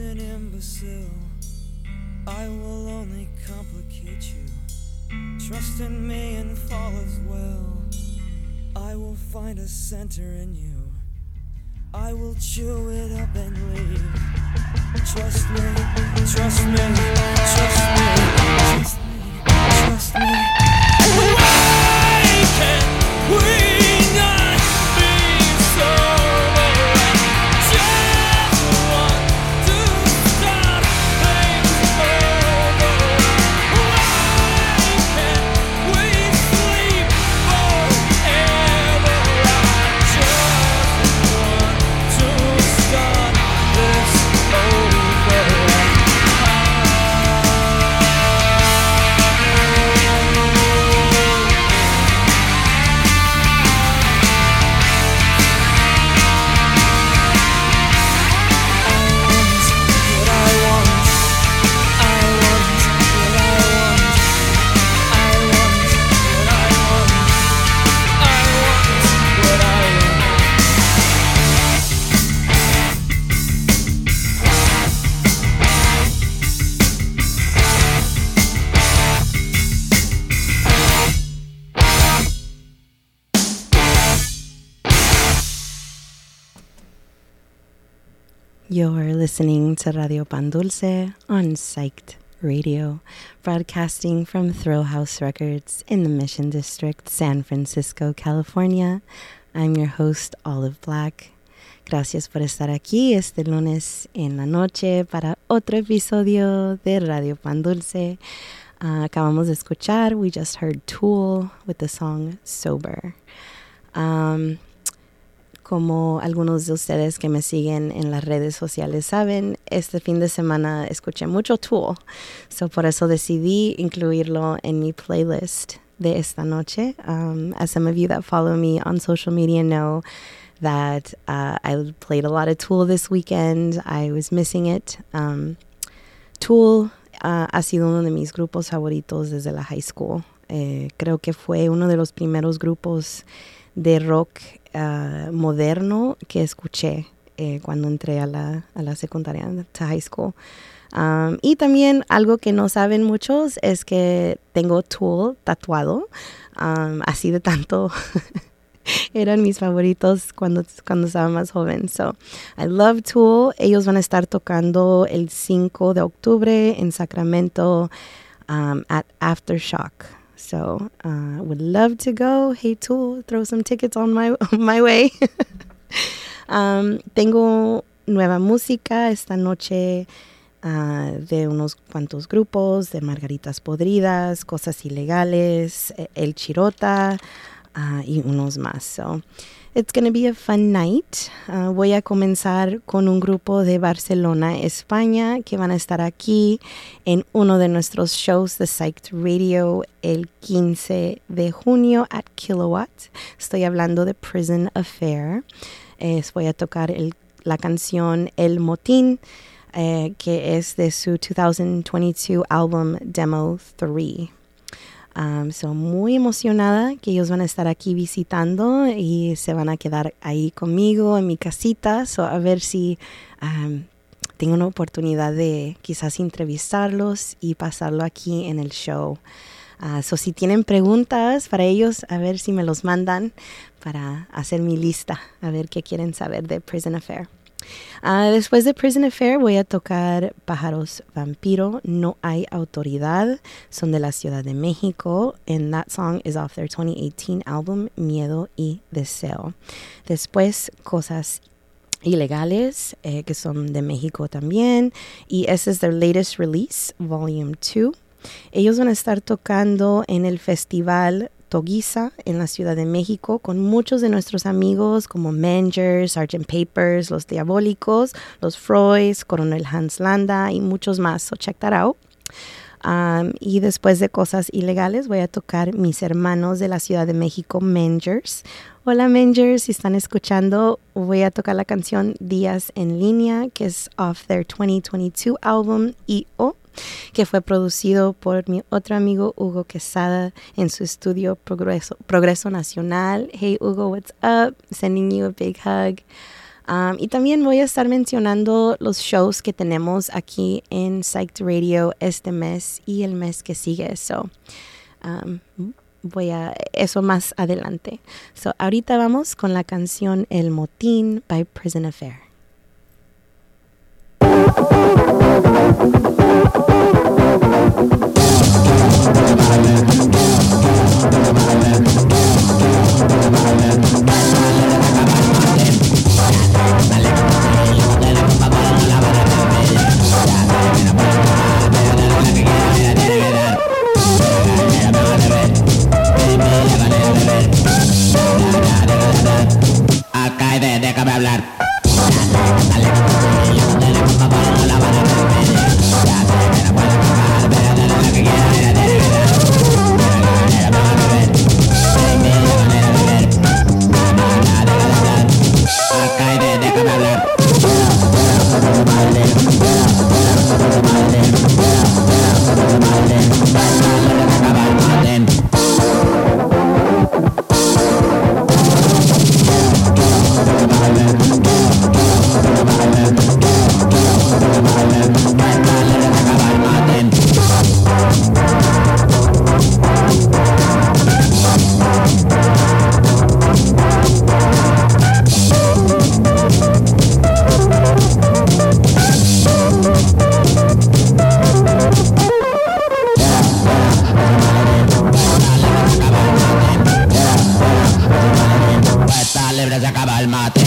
an imbecile. I will only complicate you. Trust in me and fall as well. I will find a center in you. I will chew it up and leave. Trust me, trust me, trust me, trust me, trust me. Why can't we You're listening to Radio Pan Dulce on Psyched Radio, broadcasting from Thrill House Records in the Mission District, San Francisco, California. I'm your host, Olive Black. Gracias por estar aquí este lunes en la noche para otro episodio de Radio Pan Dulce. Ah, acabamos de escuchar, we just heard Tool with the song Sober. Um, como algunos de ustedes que me siguen en las redes sociales saben, este fin de semana escuché mucho Tool. So por eso decidí incluirlo en mi playlist de esta noche. Um, as some of you that follow me on social media know, that uh, I played a lot of Tool this weekend. I was missing it. Um, Tool uh, ha sido uno de mis grupos favoritos desde la high school. Eh, creo que fue uno de los primeros grupos de rock uh, moderno que escuché eh, cuando entré a la, a la secundaria, a high school. Um, y también algo que no saben muchos es que tengo Tool tatuado, um, así de tanto. eran mis favoritos cuando, cuando estaba más joven. So, I love Tool. Ellos van a estar tocando el 5 de octubre en Sacramento um, at Aftershock. So, uh, would love to go. Hey Tool, throw some tickets on my, on my way. um, tengo nueva música esta noche. Uh, de unos cuantos grupos, de Margaritas Podridas, Cosas Ilegales, e, El Chirota uh, y unos más. So, it's going to be a fun night. Uh, voy a comenzar con un grupo de Barcelona, España, que van a estar aquí en uno de nuestros shows de Psyched Radio el 15 de junio at Kilowatt. Estoy hablando de Prison Affair. Voy a tocar el, la canción El Motín. Eh, que es de su 2022 álbum Demo 3. Um, so muy emocionada que ellos van a estar aquí visitando y se van a quedar ahí conmigo en mi casita. So a ver si um, tengo una oportunidad de quizás entrevistarlos y pasarlo aquí en el show. Uh, so si tienen preguntas para ellos, a ver si me los mandan para hacer mi lista, a ver qué quieren saber de Prison Affair. Uh, después de Prison Affair voy a tocar Pájaros Vampiro, No hay autoridad, son de la Ciudad de México, and that song is off their 2018 album Miedo y Deseo. Después Cosas Ilegales, eh, que son de México también, y ese es their latest release, Volume 2. Ellos van a estar tocando en el festival Toguiza en la Ciudad de México con muchos de nuestros amigos como Mangers, Sgt. Papers, Los Diabólicos, Los Freuds, Coronel Hans Landa y muchos más. So check that out. Y después de cosas ilegales voy a tocar mis hermanos de la Ciudad de México, Mangers. Hola Mangers, si están escuchando, voy a tocar la canción Días en línea, que es off their 2022 album EO que fue producido por mi otro amigo Hugo Quesada en su estudio Progreso, Nacional. Hey Hugo, what's up? Sending you a big hug. Um, y también voy a estar mencionando los shows que tenemos aquí en Psyched Radio este mes y el mes que sigue. So, um, voy a eso más adelante. So, ahorita vamos con la canción El Motín by Prison Affair. Ay, de, déjame hablar. Dale, libre se acaba el mate.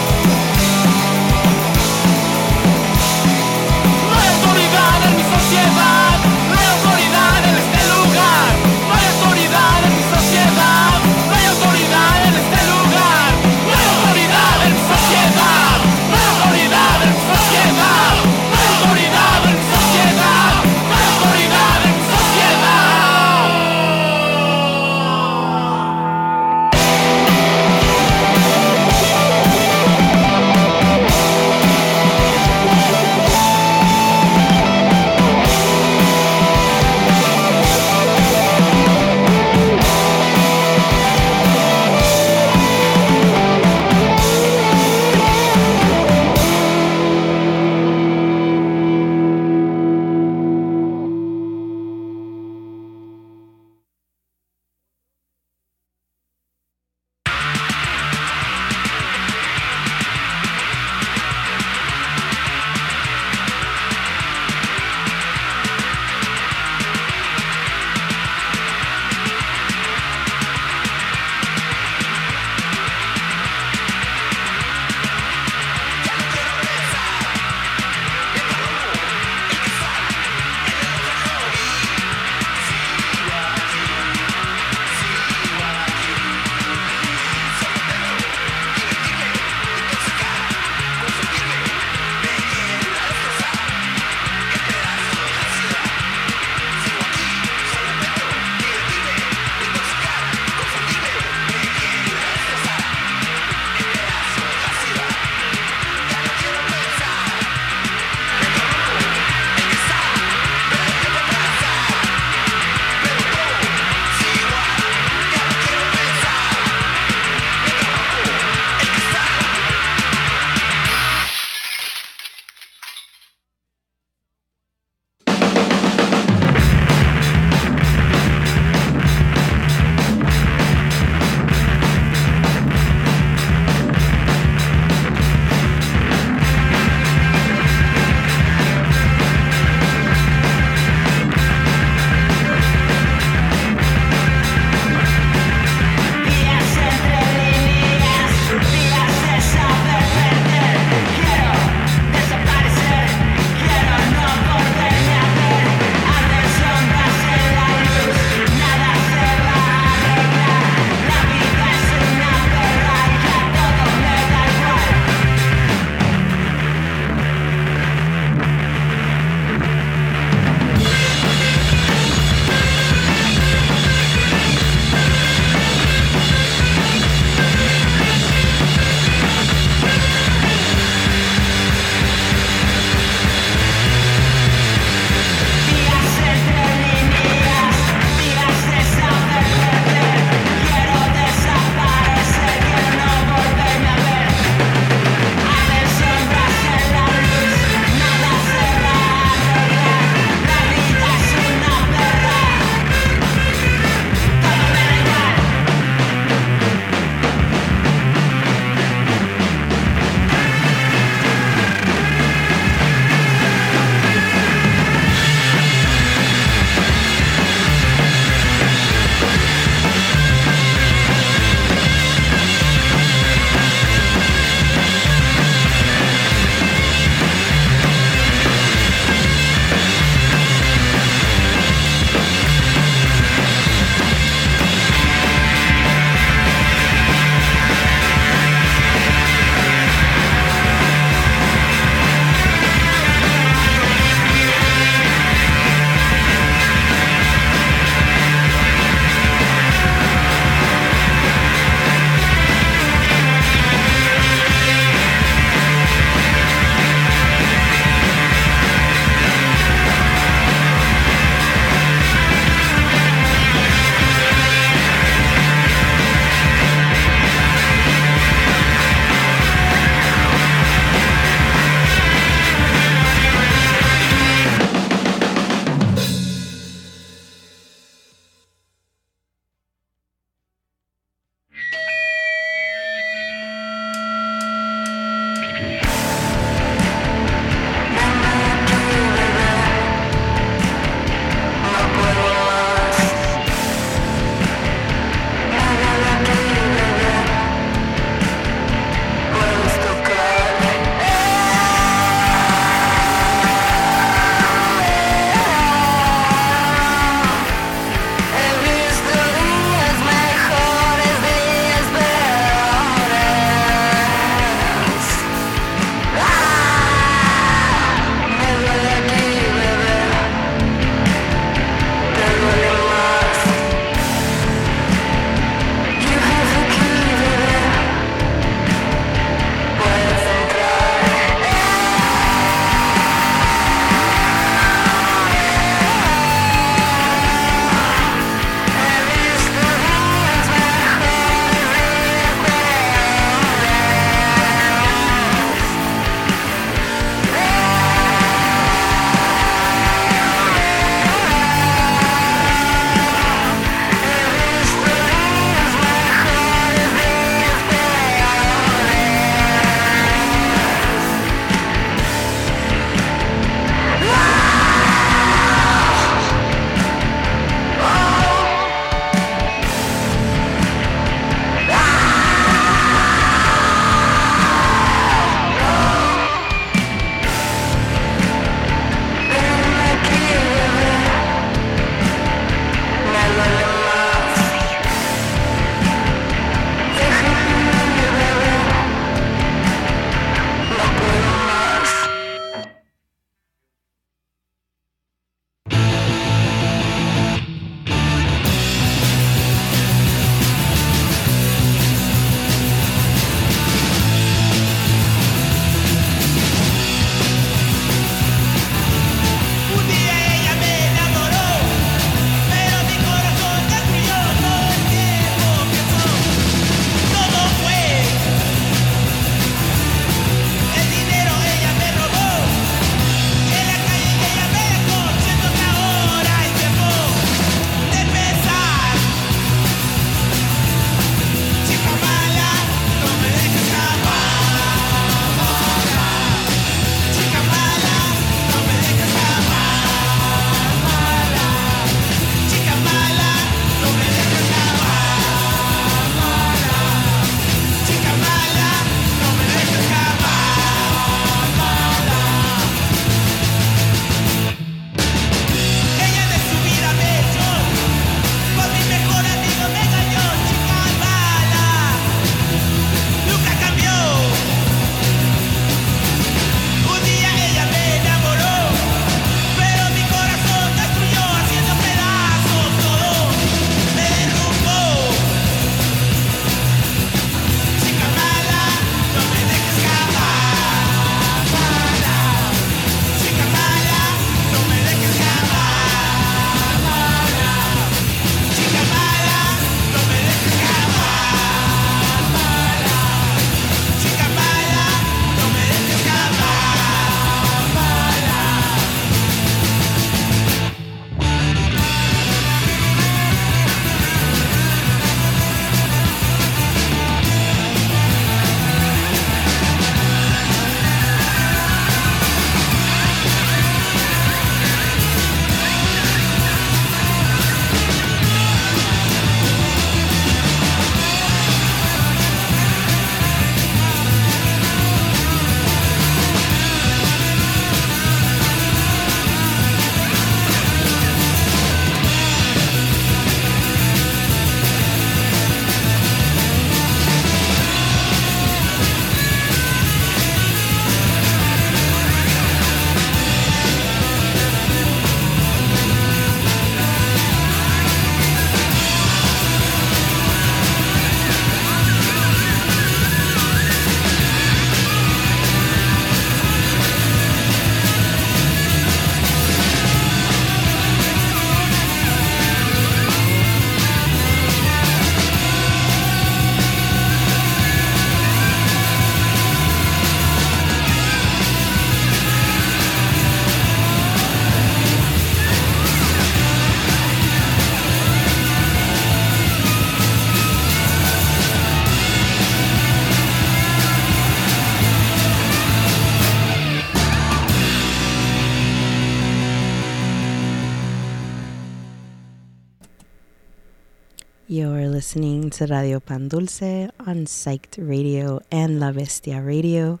Radio Pan Dulce on Psyched Radio and La Bestia Radio,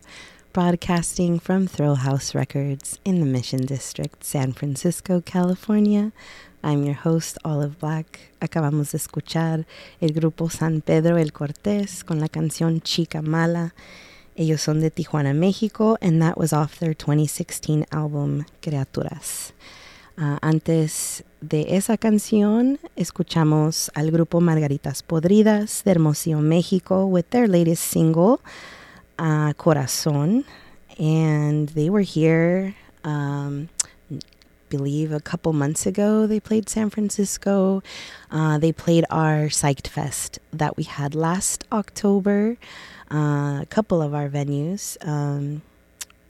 broadcasting from Thrill House Records in the Mission District, San Francisco, California. I'm your host, Olive Black. Acabamos de escuchar el grupo San Pedro el Cortez con la canción Chica Mala. Ellos son de Tijuana, México, and that was off their 2016 album Criaturas. Uh, antes de esa canción, escuchamos al grupo Margaritas Podridas de Hermosillo, México, with their latest single, uh, Corazón. And they were here, um, believe, a couple months ago. They played San Francisco. Uh, they played our Psyched Fest that we had last October, uh, a couple of our venues. Um,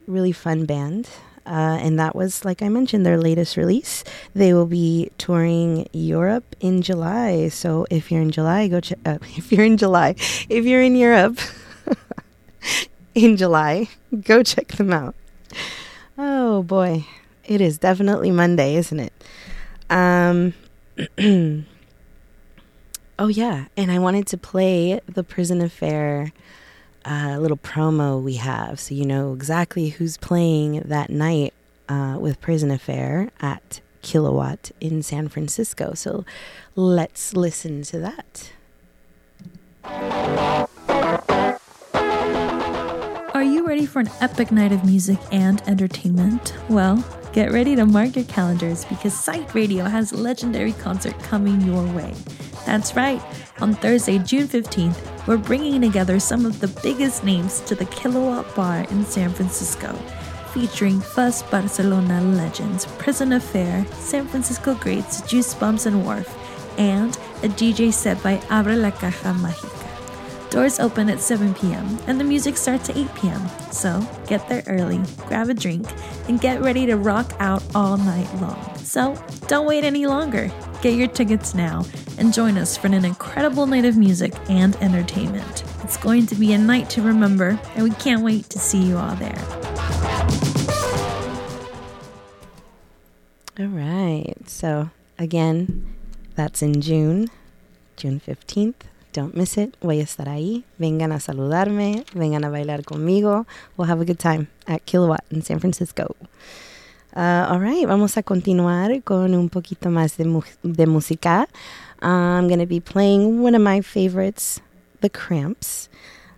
really fun band. Uh, and that was, like I mentioned, their latest release. They will be touring Europe in July. So if you're in July, go check. Uh, if you're in July, if you're in Europe in July, go check them out. Oh boy, it is definitely Monday, isn't it? Um. oh yeah, and I wanted to play the Prison Affair uh, little promo we have so you know exactly who's playing that night uh, with Prison Affair at Kilowatt in San Francisco. So let's listen to that. Are you ready for an epic night of music and entertainment? Well, get ready to mark your calendars because Psyched Radio has a legendary concert coming your way. That's right. On Thursday, June 15th, we're bringing together some of the biggest names to the Kilowatt Bar in San Francisco, featuring Fuzz Barcelona legends Prison Affair, San Francisco greats Juice Bumps and Wharf, and a DJ set by Abre la Caja Mágica. Doors open at 7 p.m. and the music starts at 8 p.m. So get there early, grab a drink, and get ready to rock out all night long. So don't wait any longer. Get your tickets now and join us for an incredible night of music and entertainment. It's going to be a night to remember, and we can't wait to see you all there. All right. So, again, that's in June, June 15th. Don't miss it. Voy a estar ahí. Vengan a saludarme. Vengan a bailar conmigo. We'll have a good time at Kilowatt in San Francisco. Uh, all right, vamos a continuar con un poquito más de, mu de música. I'm going to be playing one of my favorites, The Cramps,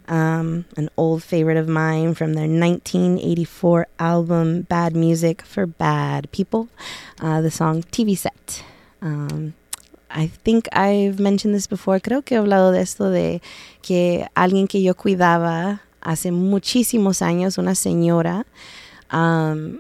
um, an old favorite of mine from their 1984 album Bad Music for Bad People, uh, the song TV Set. Um, I think I've mentioned this before. Creo que he hablado de esto de que alguien que yo cuidaba hace muchísimos años, una señora um,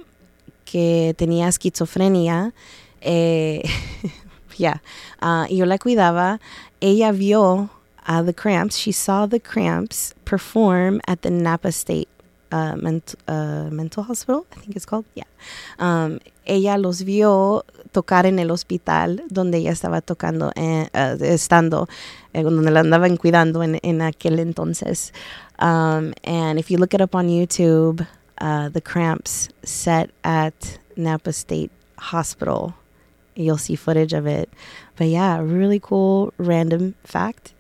que tenía esquizofrenia, eh, yeah, uh, yo la cuidaba. Ella vio uh, the Cramps. She saw the Cramps perform at the Napa State uh, ment uh, Mental Hospital, I think it's called. Yeah. Um, ella los vio tocar en el hospital donde ella estaba tocando, eh, uh, estando, eh, donde la andaban cuidando en, en aquel entonces. Um, and if you look it up on YouTube, uh, the Cramps set at Napa State Hospital, you'll see footage of it. But yeah, really cool random fact.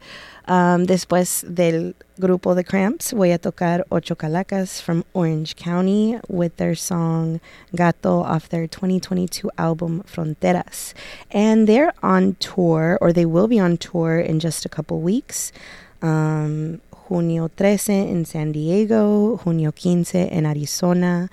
Um, después del grupo The Cramps, voy a tocar Ocho Calacas from Orange County with their song Gato off their 2022 album Fronteras. And they're on tour, or they will be on tour in just a couple weeks. Um, junio 13 in San Diego, junio 15 in Arizona,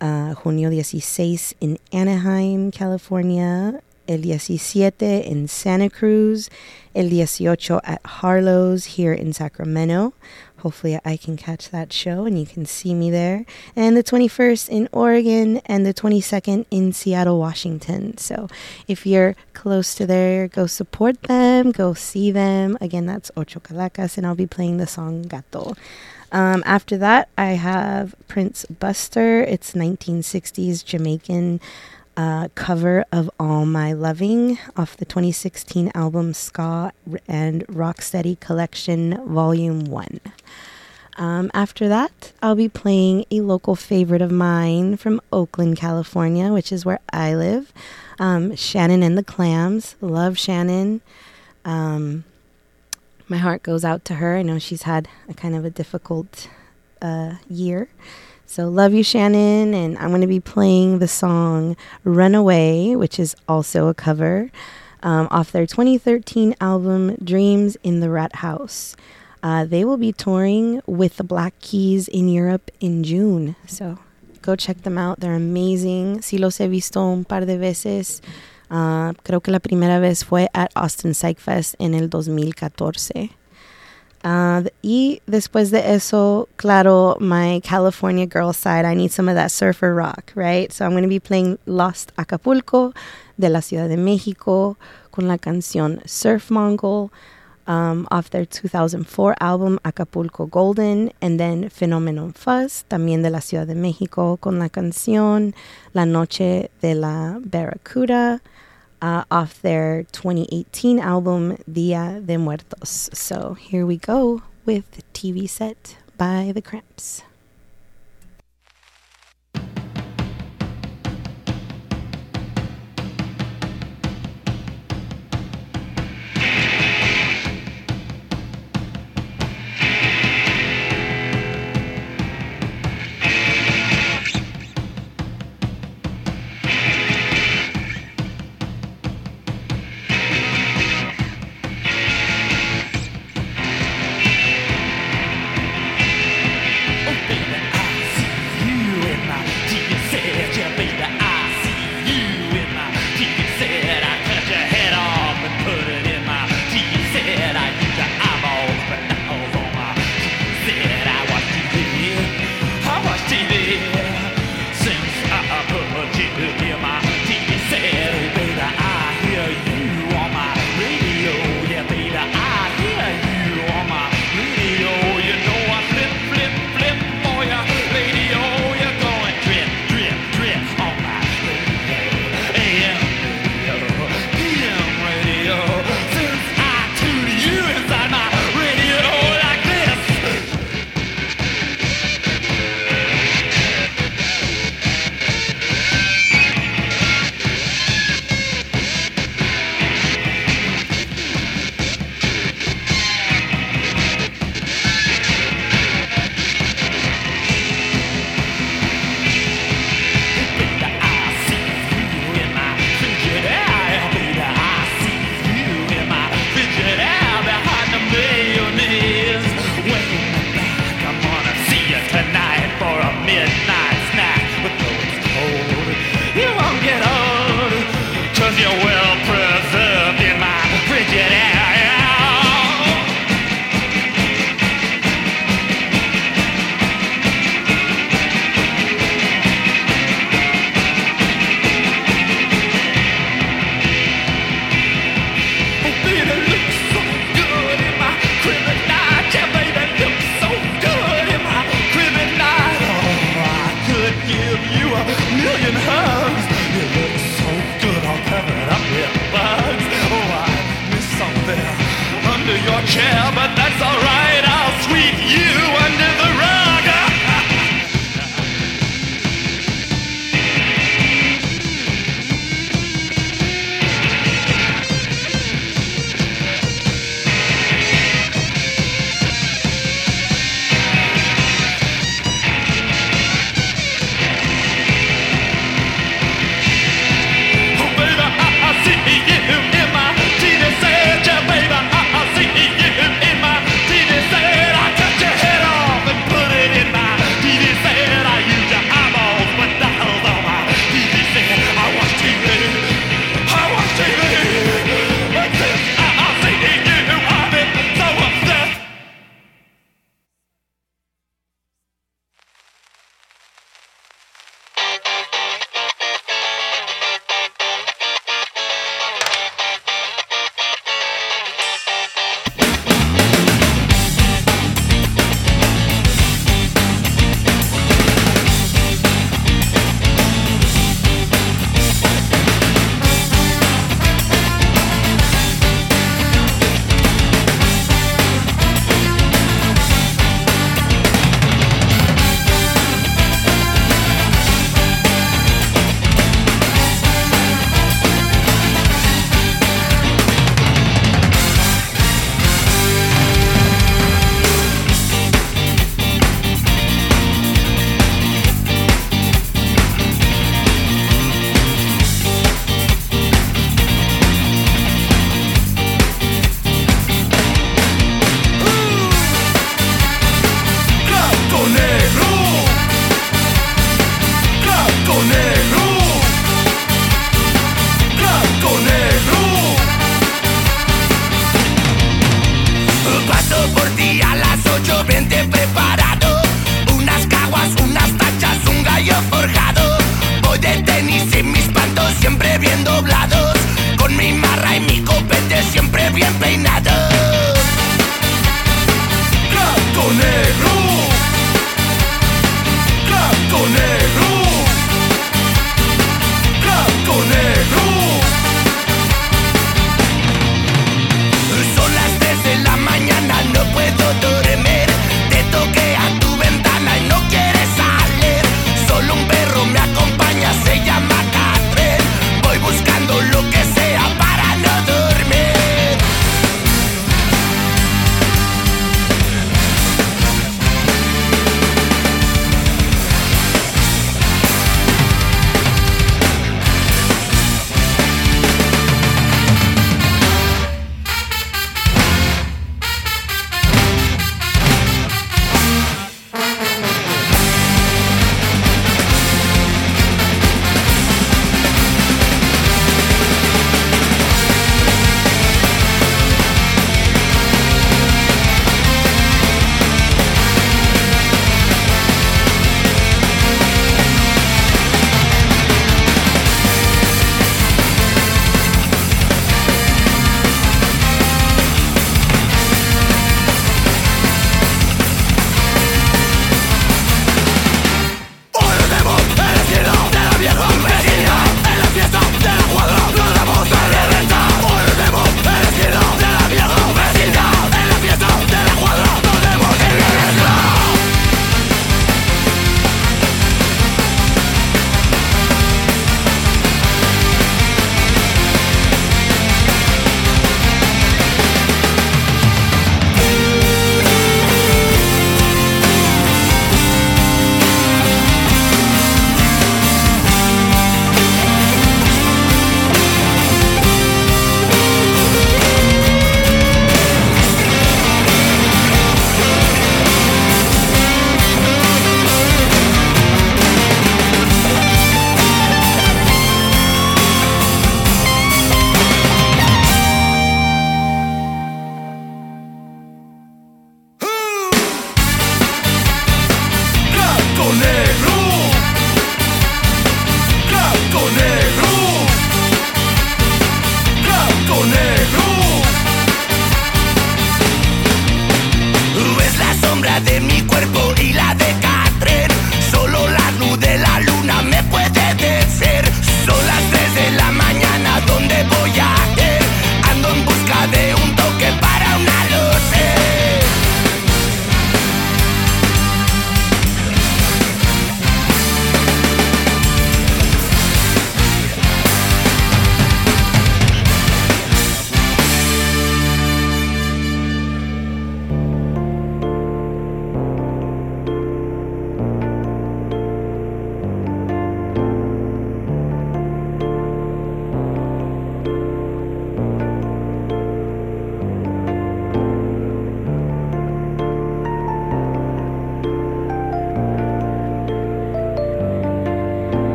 uh, junio 16 in Anaheim, California, el 17 in Santa Cruz, el 18 at Harlow's here in Sacramento. Hopefully, I can catch that show and you can see me there. And the 21st in Oregon and the 22nd in Seattle, Washington. So if you're close to there, go support them, go see them. Again, that's Ocho Calacas, and I'll be playing the song Gato. Um, after that, I have Prince Buster. It's 1960s Jamaican uh, cover of All My Loving off the 2016 album Ska and Rocksteady Collection Volume 1. Um, after that, I'll be playing a local favorite of mine from Oakland, California, which is where I live. Um, Shannon and the Clams. Love Shannon. Um, my heart goes out to her. I know she's had a kind of a difficult uh, year. So, love you, Shannon. And I'm going to be playing the song Runaway, which is also a cover um, off their 2013 album Dreams in the Rat House. Uh, they will be touring with the Black Keys in Europe in June. So, go check them out. They're amazing. Si los he visto un par de veces. Uh, creo que la primera vez fue at Austin Psych Fest en el 2014. Uh, y después de eso, claro, my California girl side, I need some of that surfer rock, right? So I'm going to be playing Lost Acapulco de la Ciudad de México con la canción Surf Mongol um, off their 2004 album Acapulco Golden, and then Phenomenon Fuzz, también de la Ciudad de México, con la canción La Noche de la Barracuda uh, off their 2018 album Dia de Muertos. So here we go with TV Set by The Cramps.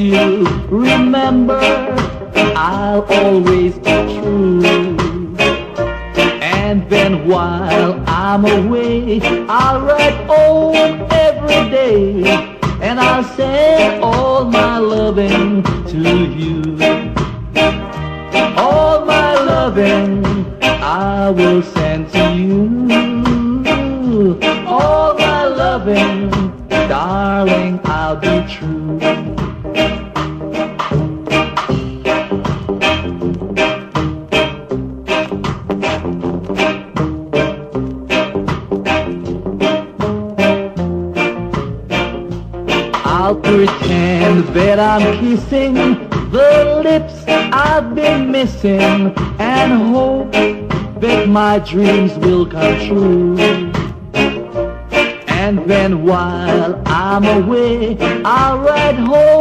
you. Remember, I'll always. dreams will come true. And then while I'm away, I'll write home.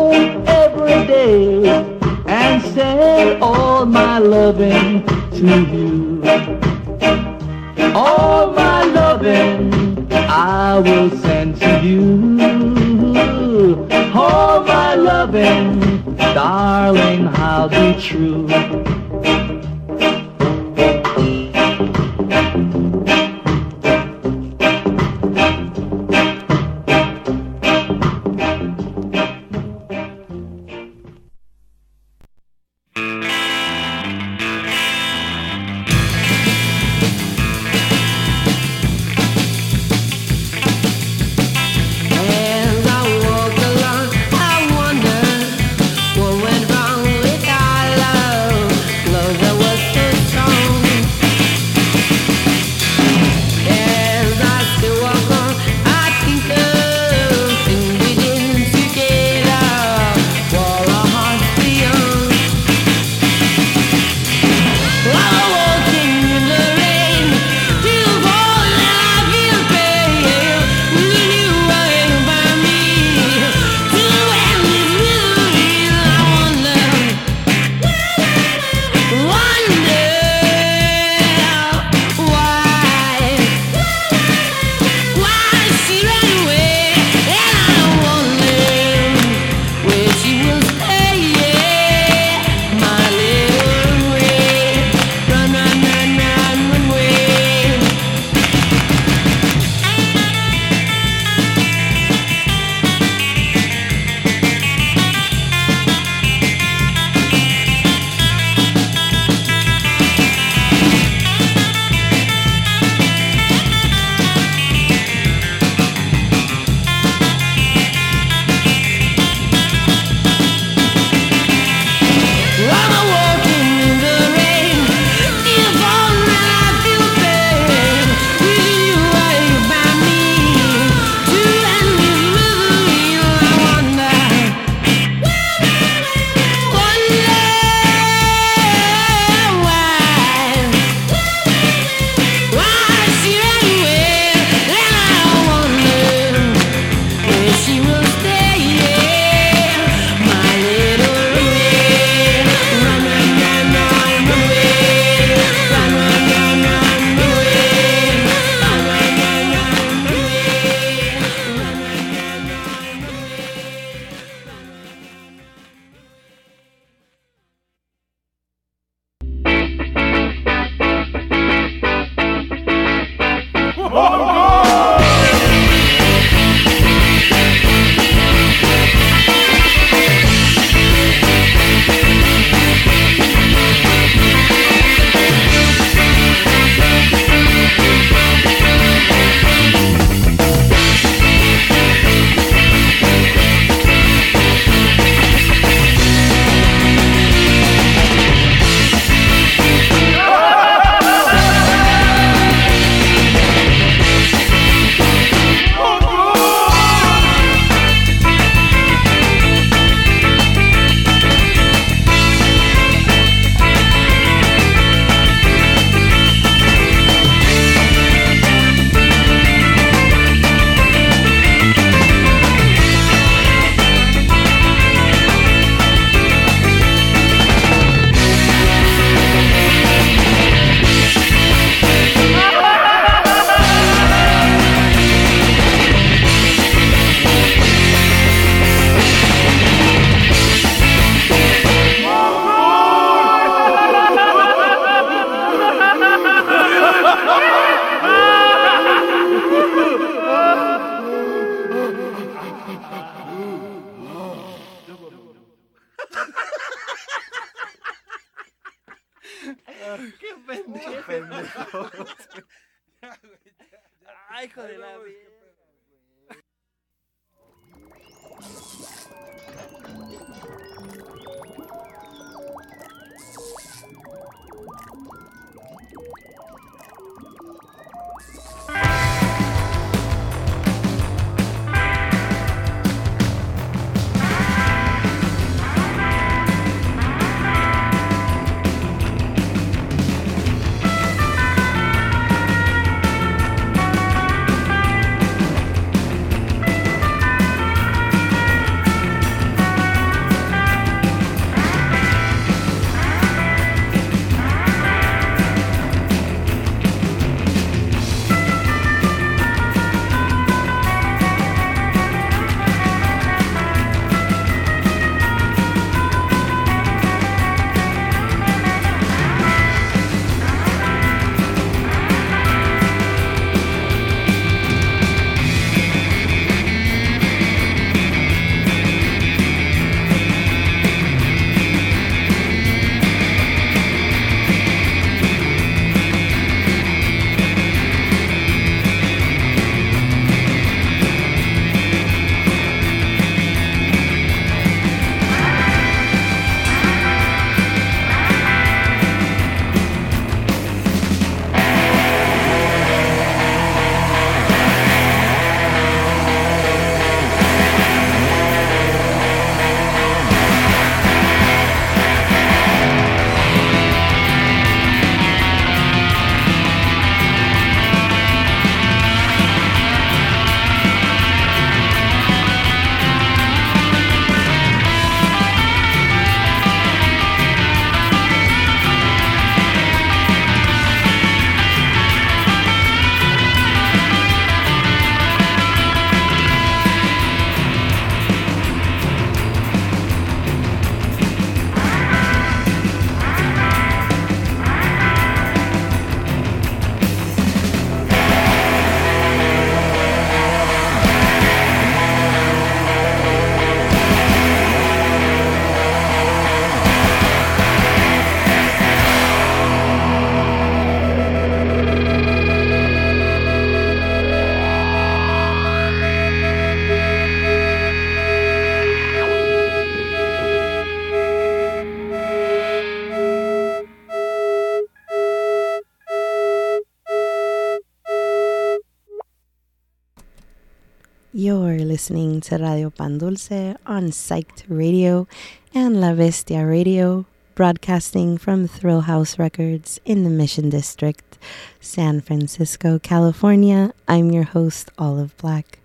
Radio Pan Dulce on Psyched Radio and La Bestia Radio, broadcasting from Thrill House Records in the Mission District, San Francisco, California. I'm your host, Olive Black.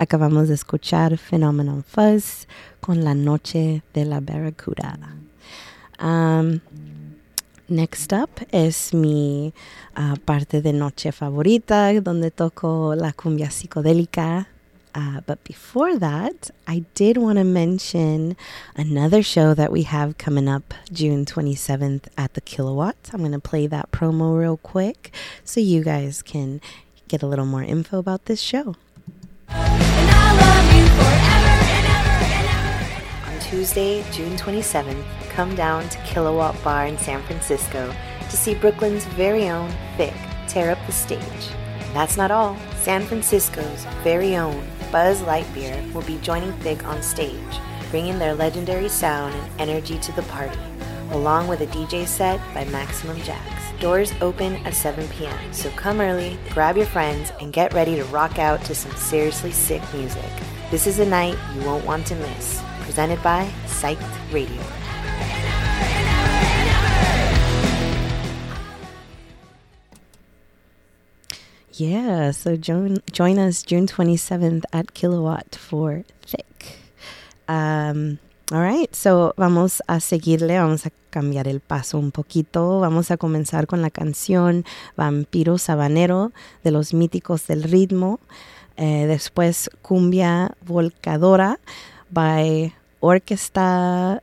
Acabamos de escuchar Phenomenon Fuzz con La Noche de la Barracuda. Um, Next up es mi uh, parte de noche favorita, donde toco la cumbia psicodélica. Uh, but before that, I did want to mention another show that we have coming up June 27th at the Kilowatt. I'm going to play that promo real quick so you guys can get a little more info about this show. On Tuesday, June 27th, come down to Kilowatt Bar in San Francisco to see Brooklyn's very own Thick tear up the stage. And that's not all. San Francisco's very own Buzz Lightyear will be joining Thick on stage, bringing their legendary sound and energy to the party, along with a DJ set by Maximum Jax. Doors open at 7 p.m., so come early, grab your friends, and get ready to rock out to some seriously sick music. This is a night you won't want to miss. Presented by Psyched Radio. Yeah, so join, join us June 27th at Kilowatt for Thick. Um, all right, so vamos a seguirle, vamos a cambiar el paso un poquito. Vamos a comenzar con la canción Vampiro Sabanero de los míticos del ritmo. Eh, después Cumbia Volcadora by Orquesta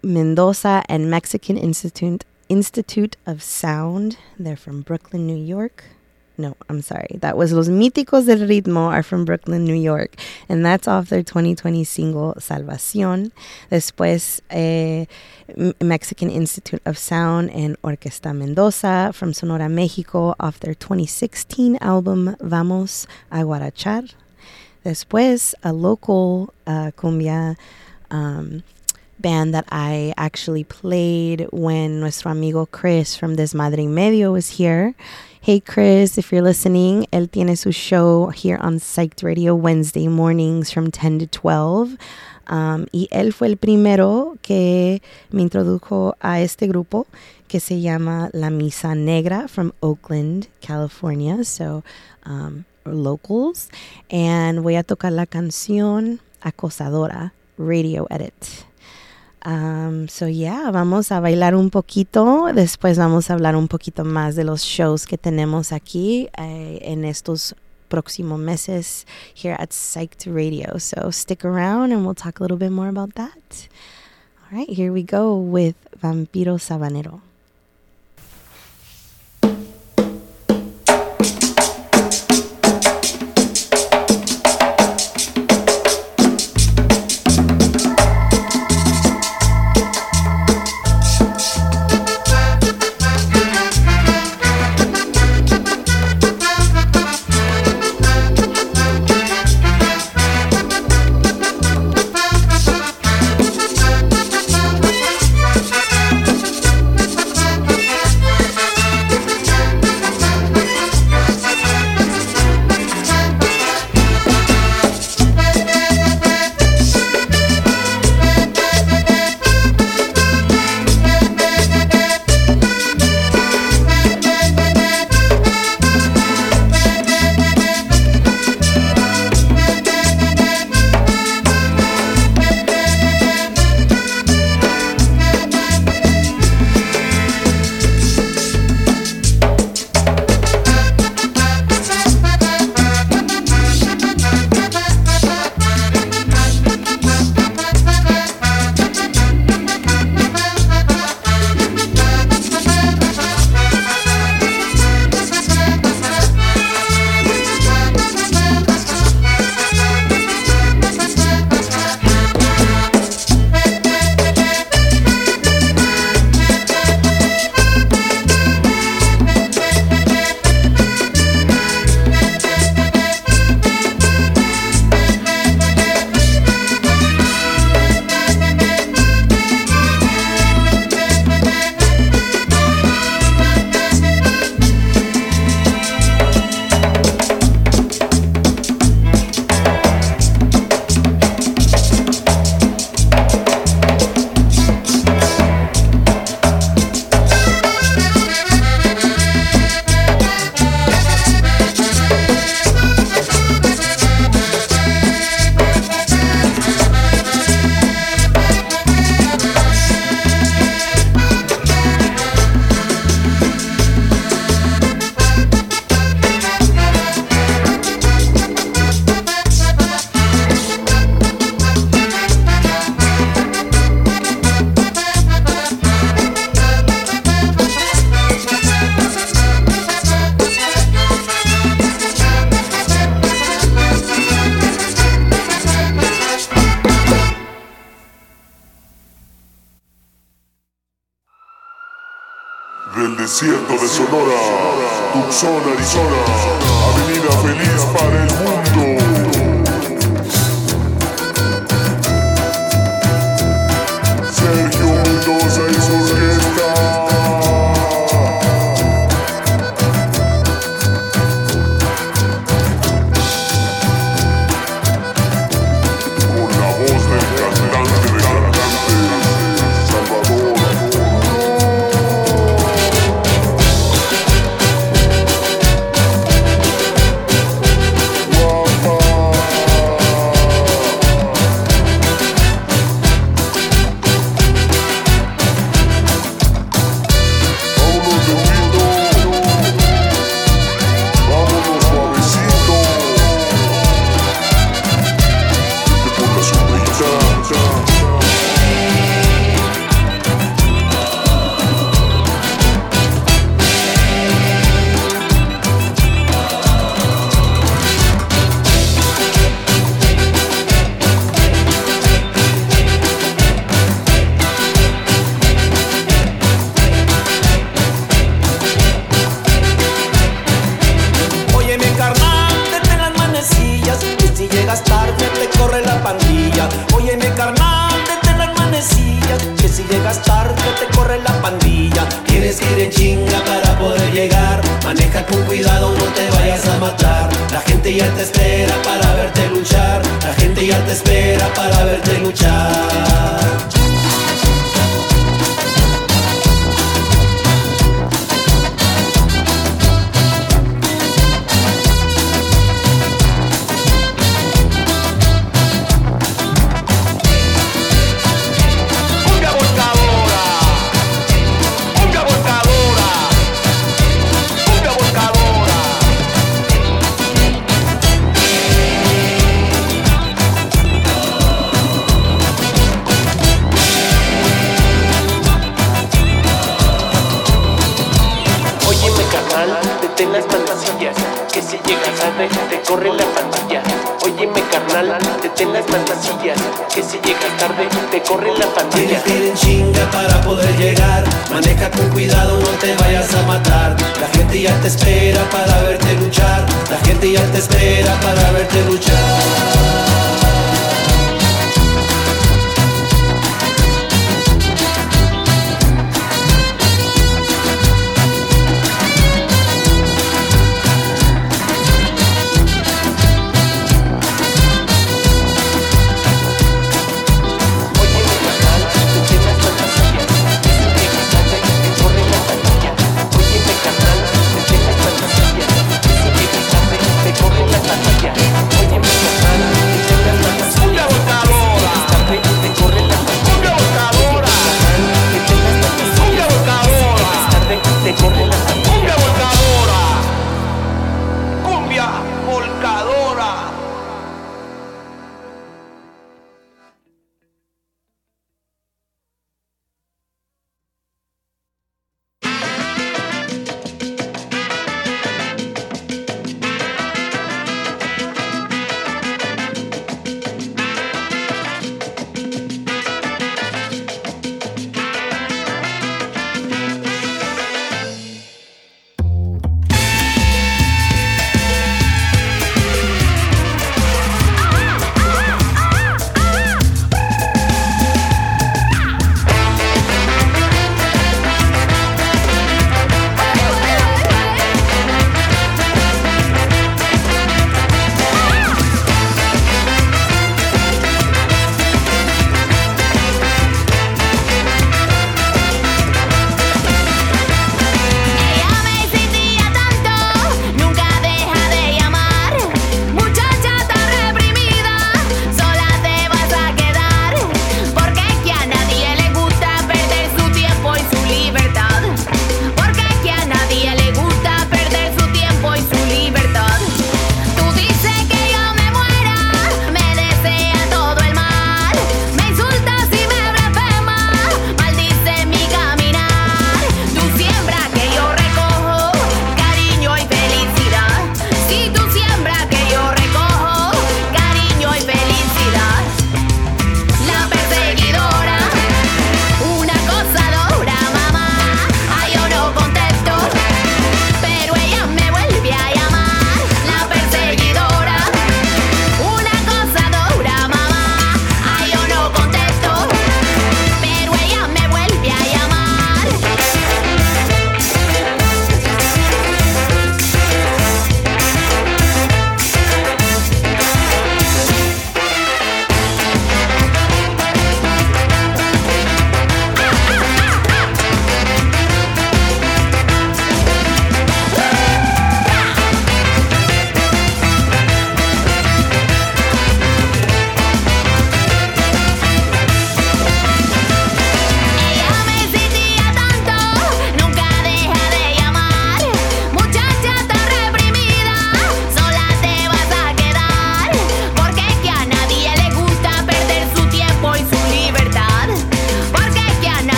Mendoza and Mexican Institute, Institute of Sound. They're from Brooklyn, New York. No, I'm sorry. That was Los Míticos del Ritmo are from Brooklyn, New York. And that's off their 2020 single Salvación. Después, eh, Mexican Institute of Sound and Orquesta Mendoza from Sonora, Mexico, off their 2016 album Vamos a Guarachar. Después, a local uh, cumbia um, band that I actually played when nuestro amigo Chris from Desmadre Medio was here. Hey, Chris, if you're listening, él tiene su show here on Psyched Radio Wednesday mornings from 10 to 12. Um, y él fue el primero que me introdujo a este grupo que se llama La Misa Negra from Oakland, California. So, um, locals. And voy a tocar la canción Acosadora, Radio Edit. Um, so yeah, vamos a bailar un poquito. Después vamos a hablar un poquito más de los shows que tenemos aquí eh, en estos próximos meses here at Psyched Radio. So stick around and we'll talk a little bit more about that. All right, here we go with Vampiro Sabanero.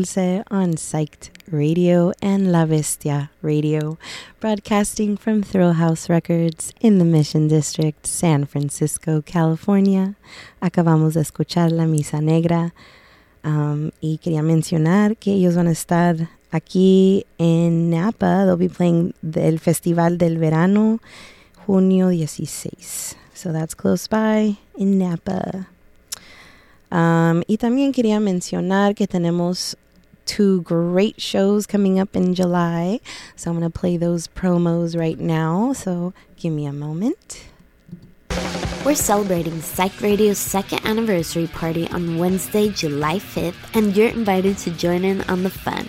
On Psyched Radio and La Bestia Radio, broadcasting from Thrill House Records in the Mission District, San Francisco, California. Acabamos de escuchar La Misa Negra um, y quería mencionar que ellos van a estar aquí en Napa. They'll be playing el Festival del Verano, junio 16. So that's close by in Napa. Um, y también quería mencionar que tenemos two great shows coming up in July. So I'm going to play those promos right now. So give me a moment. We're celebrating Psych Radio's second anniversary party on Wednesday, July 5th, and you're invited to join in on the fun.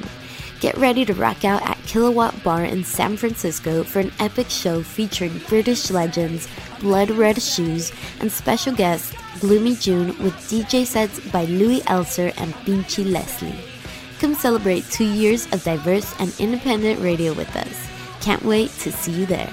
Get ready to rock out at Kilowatt Bar in San Francisco for an epic show featuring British legends, Blood Red Shoes, and special guest Gloomy June with DJ sets by Louis Elser and Pinchy Leslie. Come celebrate two years of diverse and independent radio with us. Can't wait to see you there.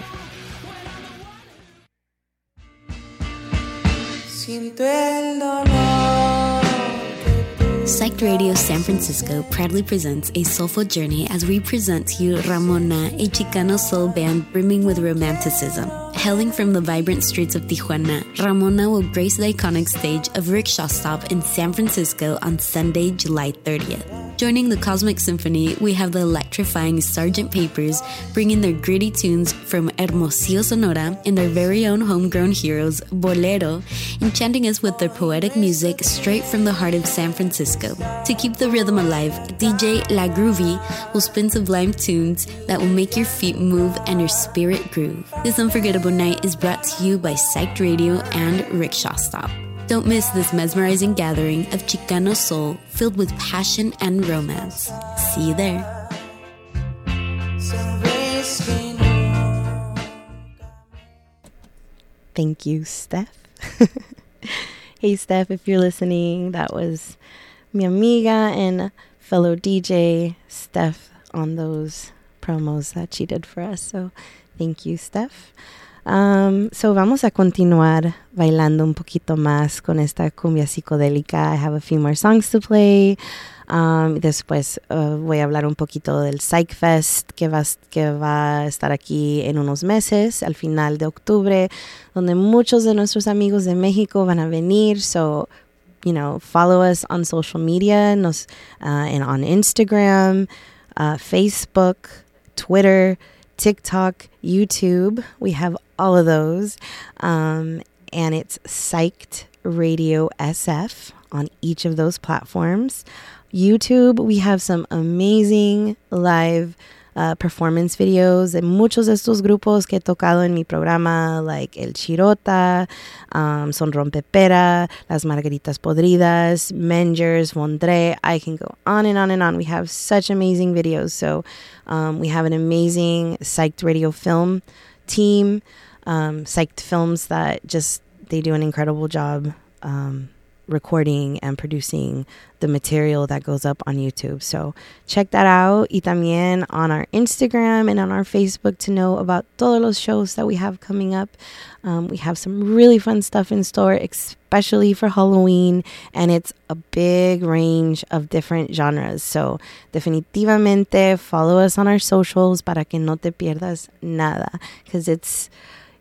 Psyched Radio San Francisco proudly presents a soulful journey as we present to you Ramona, a Chicano soul band brimming with romanticism. Hailing from the vibrant streets of Tijuana, Ramona will grace the iconic stage of Rickshaw Stop in San Francisco on Sunday, July 30th. Joining the Cosmic Symphony, we have the electrifying Sgt. Papers bringing their gritty tunes from Hermosillo, Sonora, and their very own homegrown heroes, Bolero, enchanting us with their poetic music straight from the heart of San Francisco. To keep the rhythm alive, DJ La Groovy will spin sublime tunes that will make your feet move and your spirit groove. This unforgettable night is brought to you by Psyched Radio and Rickshaw Stop. Don't miss this mesmerizing gathering of Chicano soul filled with passion and romance. See you there. Thank you, Steph. hey, Steph, if you're listening, that was mi amiga and fellow DJ, Steph, on those promos that she did for us. So thank you, Steph. Um, so vamos a continuar bailando un poquito más con esta cumbia psicodélica. I have a few more songs to play. Um, después uh, voy a hablar un poquito del Psych Fest que va, a estar aquí en unos meses, al final de octubre, donde muchos de nuestros amigos de México van a venir. So, you know, follow us on social media, nos, uh, and on Instagram, uh, Facebook, Twitter, TikTok, YouTube. We have all of those. Um, and it's Psyched Radio SF on each of those platforms. YouTube, we have some amazing live uh, performance videos de muchos de estos grupos que he tocado en mi programa, like El Shirota, um, Son Rompepera, Las Margaritas Podridas, Mengers, Vondre. I can go on and on and on. We have such amazing videos. So um, we have an amazing Psyched Radio film team, um, Psyched Films that just, they do an incredible job. Um, recording and producing the material that goes up on YouTube. So check that out. Y también on our Instagram and on our Facebook to know about todos los shows that we have coming up. Um, we have some really fun stuff in store, especially for Halloween, and it's a big range of different genres. So definitivamente follow us on our socials para que no te pierdas nada, because it's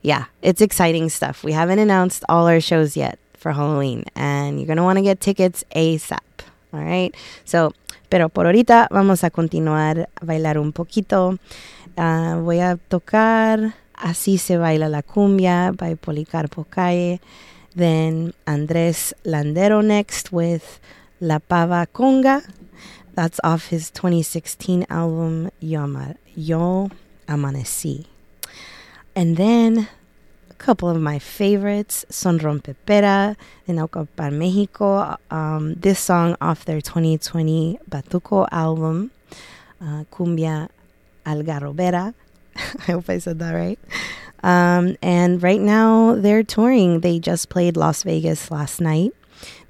yeah, it's exciting stuff. We haven't announced all our shows yet for Halloween, and you're going to want to get tickets ASAP. All right. So, pero por ahorita vamos a continuar a bailar un poquito. Uh, voy a tocar Así se baila la cumbia by Policarpo Calle. Then Andres Landero next with La Pava Conga. That's off his 2016 album Yo, Ama- Yo Amanecí. And then a couple of my favorites, Son Rompepera de Naucalpan, Mexico. Um, this song off their 2020 Batuco album, uh, Cumbia Algarrobera. I hope I said that right. Um, and right now they're touring. They just played Las Vegas last night.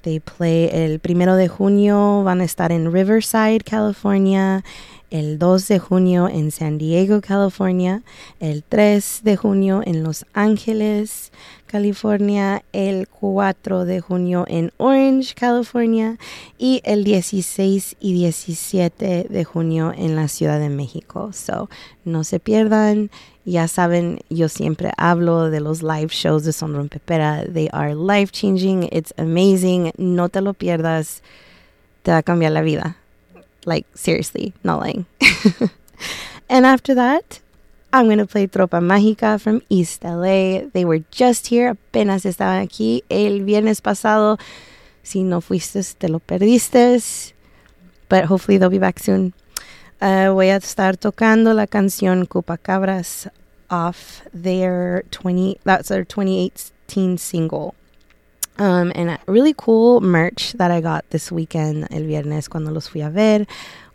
They play el primero de junio, van a estar in Riverside, California. El 2 de junio en San Diego, California, el 3 de junio en Los Ángeles, California, el 4 de junio en Orange, California y el 16 y 17 de junio en la Ciudad de México. So, no se pierdan. Ya saben, yo siempre hablo de los live shows de Son Rompepera. They are life changing. It's amazing. No te lo pierdas. Te va a cambiar la vida. Like, seriously, not lying. and after that, I'm going to play Tropa Mágica from East LA. They were just here, apenas estaban aquí el viernes pasado. Si no fuiste, te lo perdiste. But hopefully they'll be back soon. Uh, voy a estar tocando la canción Cupacabras off their 20, that's their 2018 single. Um, and really cool merch that I got this weekend, el viernes, cuando los fui a ver,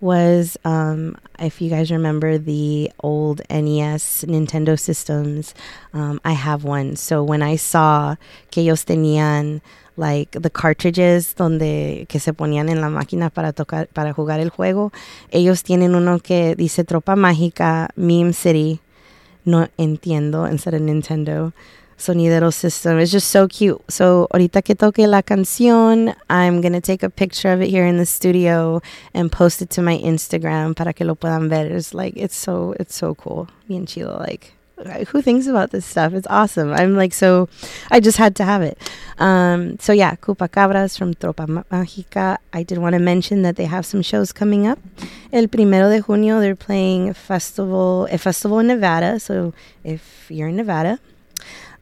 was um, if you guys remember the old NES Nintendo systems, um, I have one. So when I saw que ellos tenían like the cartridges donde que se ponían en la máquina para tocar para jugar el juego, ellos tienen uno que dice Tropa Mágica Meme City. No entiendo instead of Nintendo. Sonidero system. It's just so cute. So, ahorita que toque la canción, I'm going to take a picture of it here in the studio and post it to my Instagram para que lo puedan ver. It's like, it's so, it's so cool. Bien chido. Like, who thinks about this stuff? It's awesome. I'm like, so, I just had to have it. Um, so, yeah, Cupacabras from Tropa Mágica. I did want to mention that they have some shows coming up. El primero de junio, they're playing festival, a festival in Nevada. So, if you're in Nevada,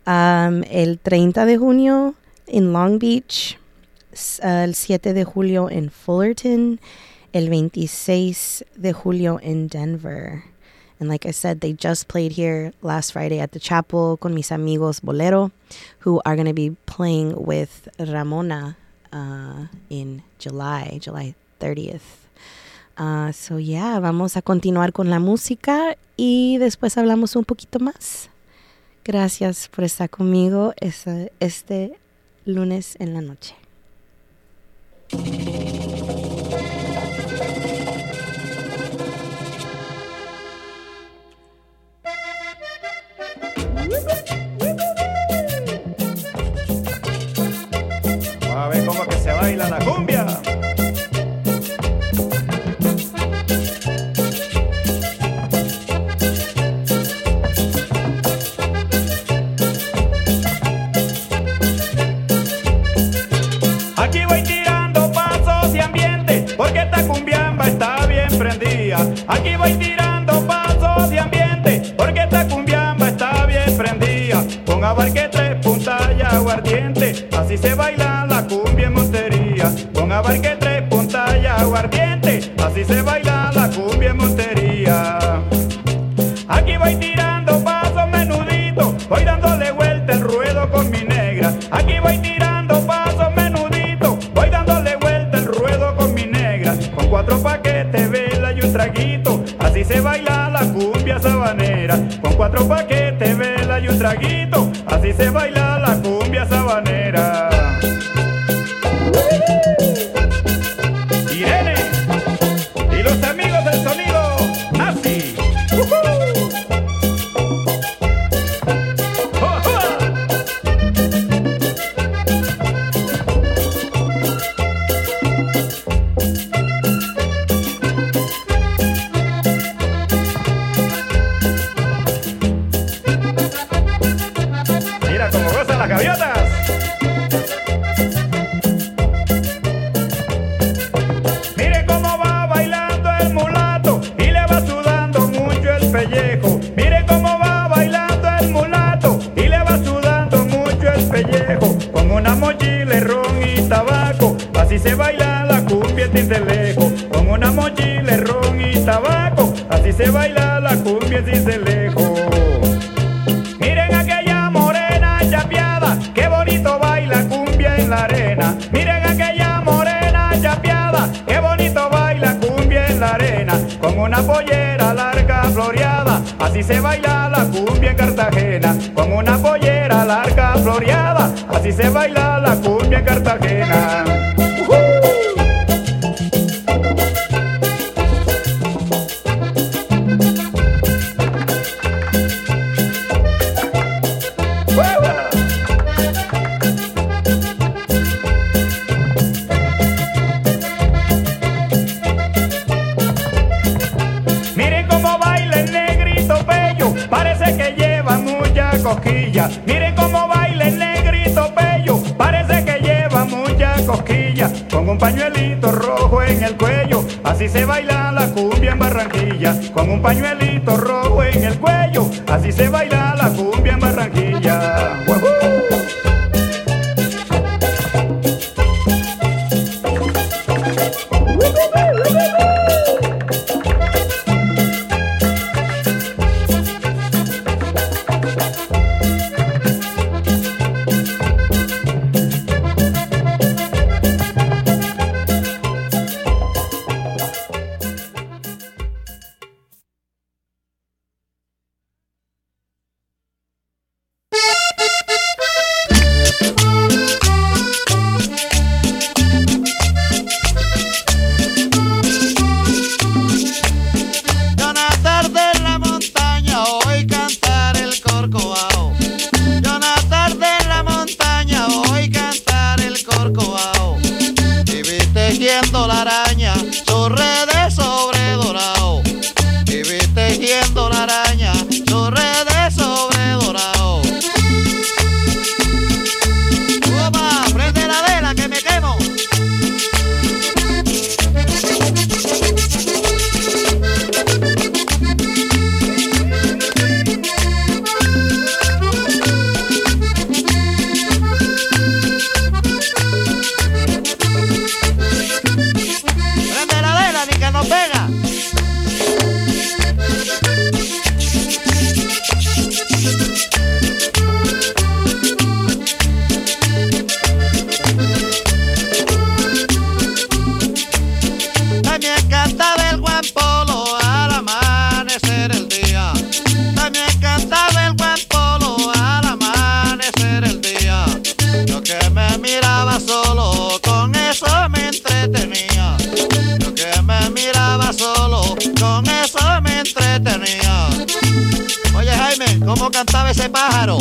Um, el 30 de junio en Long Beach, uh, el 7 de julio en Fullerton, el 26 de julio en Denver. And like I said, they just played here last Friday at the chapel con mis amigos Bolero, who are going to be playing with Ramona uh, in July, July 30th. Uh, so yeah, vamos a continuar con la música y después hablamos un poquito más. Gracias por estar conmigo este, este lunes en la noche. A ver cómo que se baila la cumbia. Voy tirando pasos y ambiente, porque esta cumbiamba está bien prendida. Aquí voy tirando pasos y ambiente, porque esta cumbiamba está bien prendida. Con abarque tres puntas y aguardiente, así se baila la cumbia en Montería. Con abarque tres puntas y aguardiente, así se baila la cumbia en Montería. Se baila También cantaba el Juan Polo al amanecer el día. También cantaba el Juan Polo al amanecer el día. Yo que me miraba solo, con eso me entretenía. Yo que me miraba solo, con eso me entretenía. Oye Jaime, ¿cómo cantaba ese pájaro?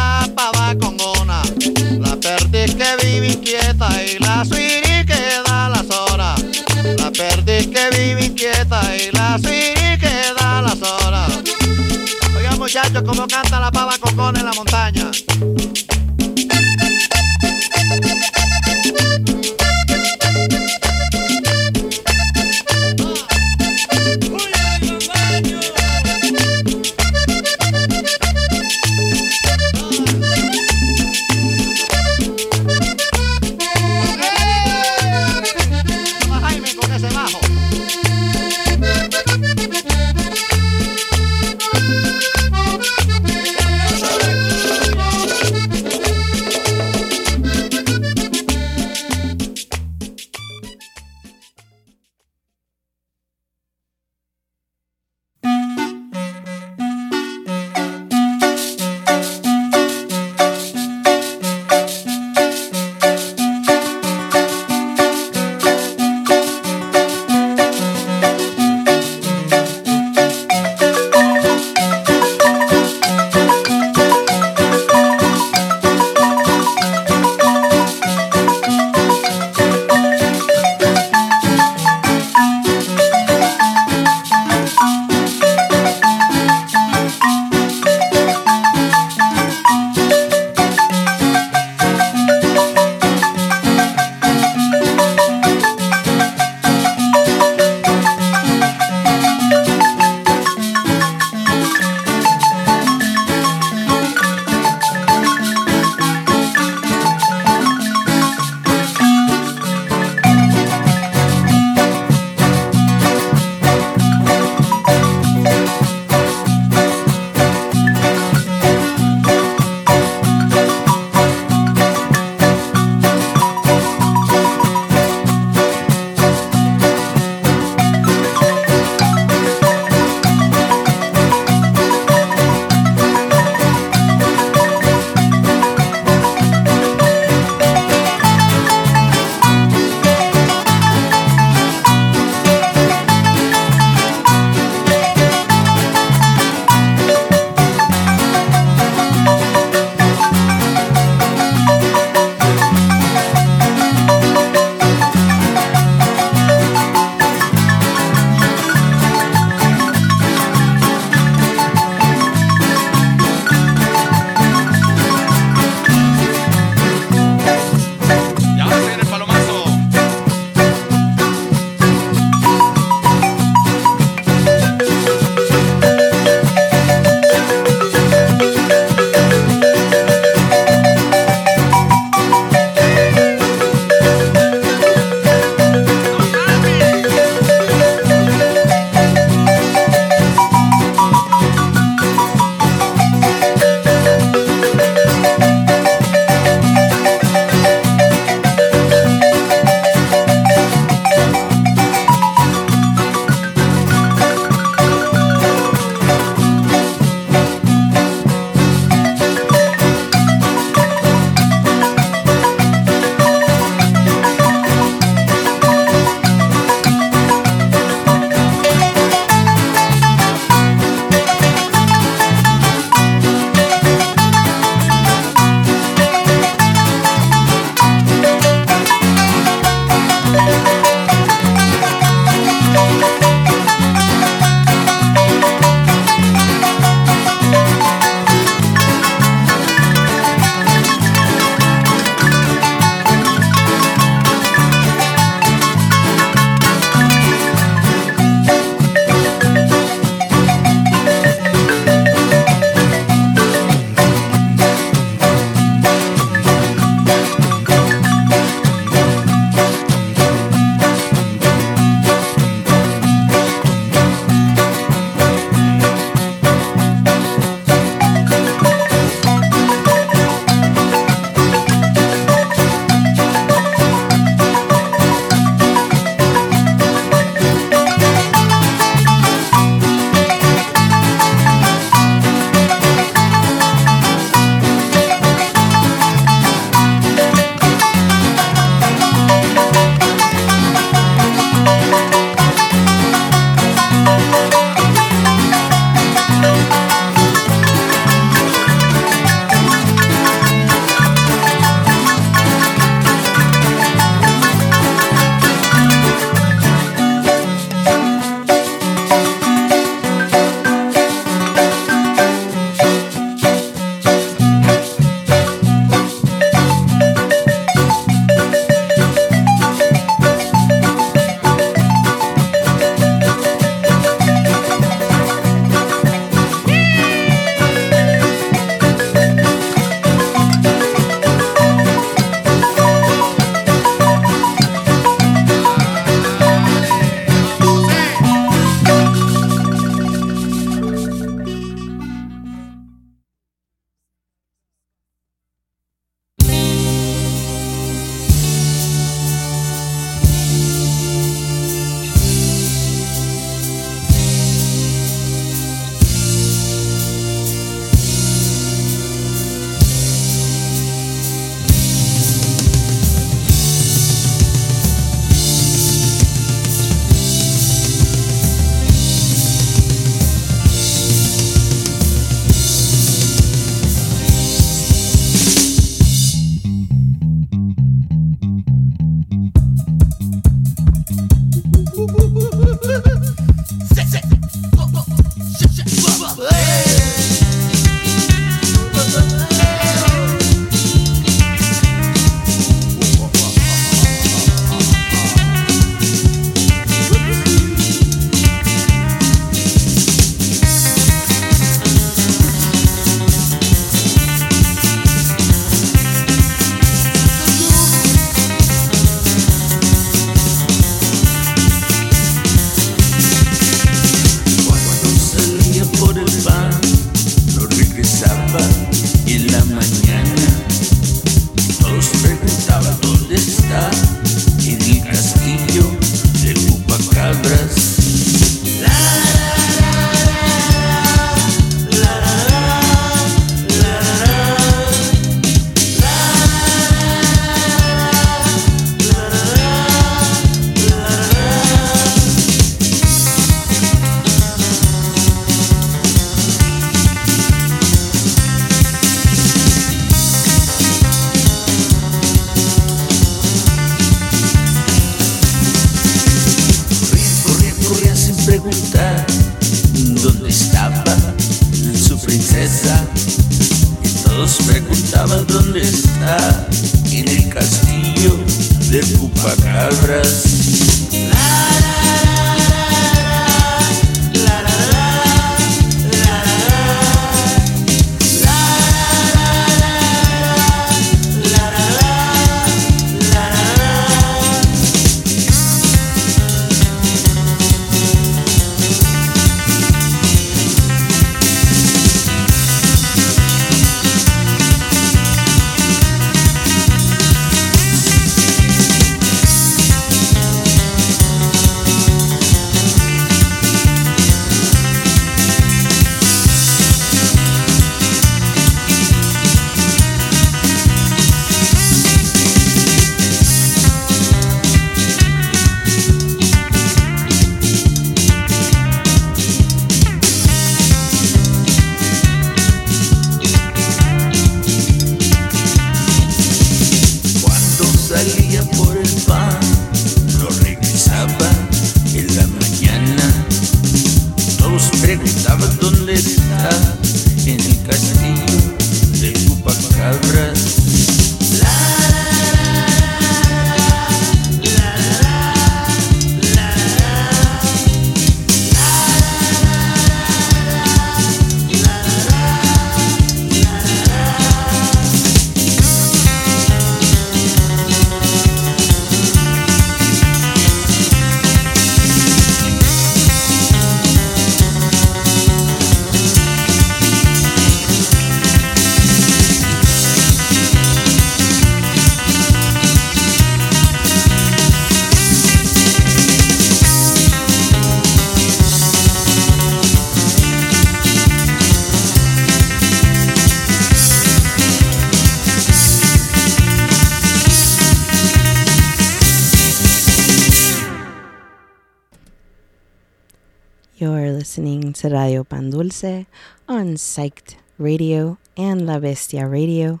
Radio Pan Dulce on Psyched Radio and La Bestia Radio,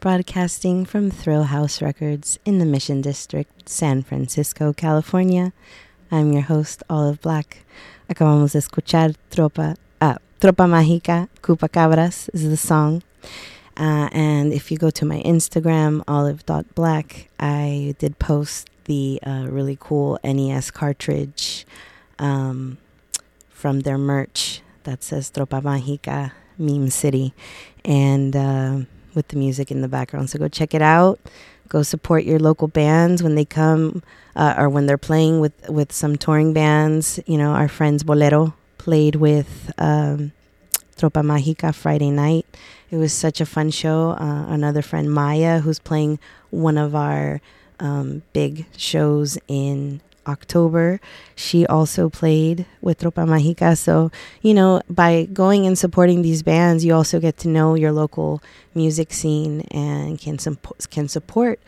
broadcasting from Thrill House Records in the Mission District, San Francisco, California. I'm your host, Olive Black. Acabamos de escuchar Tropa, uh, Tropa Mágica, Cupacabras is the song. Uh, and if you go to my Instagram, olive.black, I did post the uh, really cool NES cartridge um, from their merch that says Tropa Mágica, Meme City, and uh, with the music in the background. So go check it out. Go support your local bands when they come uh, or when they're playing with, with some touring bands. You know, our friends Bolero played with um, Tropa Mágica Friday night. It was such a fun show. Uh, another friend, Maya, who's playing one of our um, big shows in October, she also played with Tropa Mágica. So, you know, by going and supporting these bands, you also get to know your local music scene and can, sup- can support,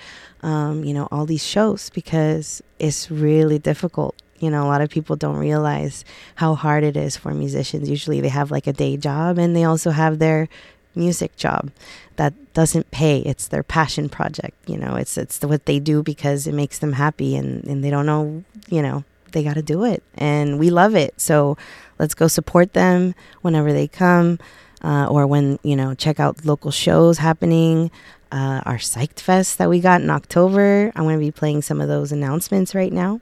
um, you know, all these shows because it's really difficult you know a lot of people don't realize how hard it is for musicians usually they have like a day job and they also have their music job that doesn't pay. It's their passion project you know. It's it's what they do because it makes them happy and and they don't know you know they got to do it. And we love it. So let's go support them whenever they come uh, or when you know check out local shows happening uh, our psyched fest that we got in october. I'm going to be playing some of those announcements right now.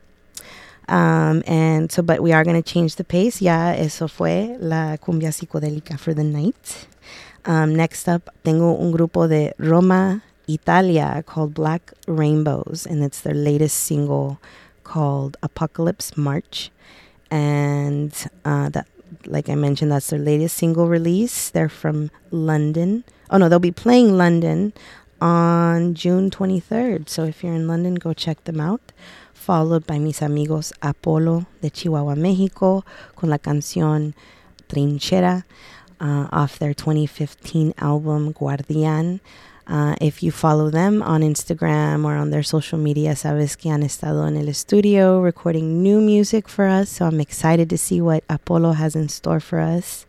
Um, and so, but we are going to change the pace. Ya eso fue la cumbia psicodélica for the night. Um, next up, tengo un grupo de Roma, Italia called Black Rainbows, and it's their latest single called Apocalypse March. And uh, that, like I mentioned, that's their latest single release. They're from London. Oh no, they'll be playing London on June 23rd. So if you're in London, go check them out followed by mis amigos Apolo de Chihuahua, Mexico, con la canción Trinchera uh, off their 2015 album Guardian. Uh, if you follow them on Instagram or on their social media, sabes que han estado en el estudio recording new music for us. So I'm excited to see what Apolo has in store for us.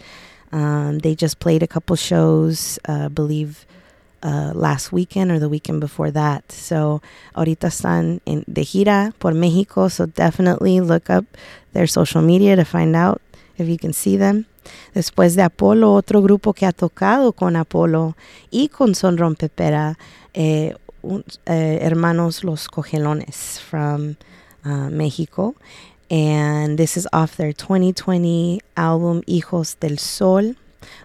Um, they just played a couple shows, uh, believe uh, last weekend or the weekend before that. So ahorita están en, de gira por Mexico, so definitely look up their social media to find out if you can see them. Después de Apolo, otro grupo que ha tocado con Apolo y con Son Rompepera, eh, eh, hermanos Los Cogelones from uh, Mexico. And this is off their 2020 album Hijos del Sol.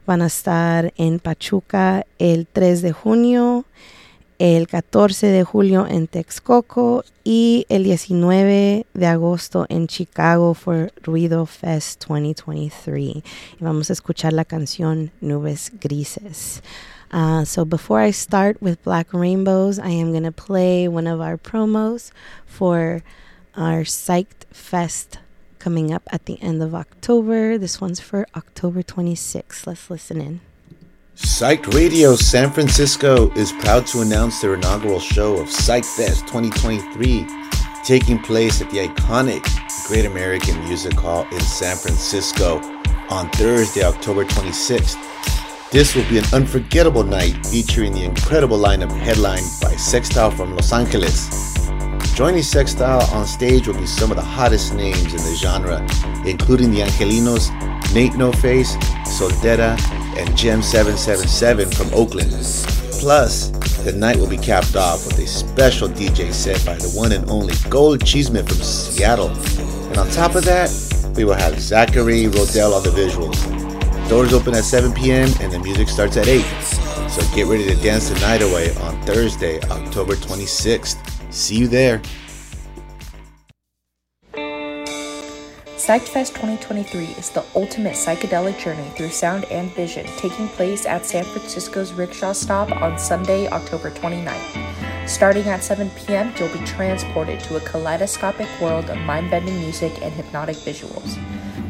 Van a estar en Pachuca el 3 de junio, el 14 de julio en Texcoco y el 19 de agosto en Chicago for Ruido Fest 2023. Y vamos a escuchar la canción Nubes Grises. Uh, so before I start with Black Rainbows, I am going to play one of our promos for our Psyched Fest coming up at the end of October. This one's for October 26th. Let's listen in. Psyched Radio San Francisco is proud to announce their inaugural show of Psych Fest 2023, taking place at the iconic Great American Music Hall in San Francisco on Thursday, October 26th. This will be an unforgettable night featuring the incredible lineup headlined by Sextile from Los Angeles. Joining Sextile on stage will be some of the hottest names in the genre, including the Angelinos, Nate No Face, Soltera, and Gem 777 from Oakland. Plus, the night will be capped off with a special DJ set by the one and only Gold Cheeseman from Seattle. And on top of that, we will have Zachary Rodell on the visuals. Doors open at 7 p.m. and the music starts at 8. So get ready to dance the night away on Thursday, October 26th. See you there. PsychFest 2023 is the ultimate psychedelic journey through sound and vision, taking place at San Francisco's Rickshaw Stop on Sunday, October 29th. Starting at 7 p.m., you'll be transported to a kaleidoscopic world of mind bending music and hypnotic visuals.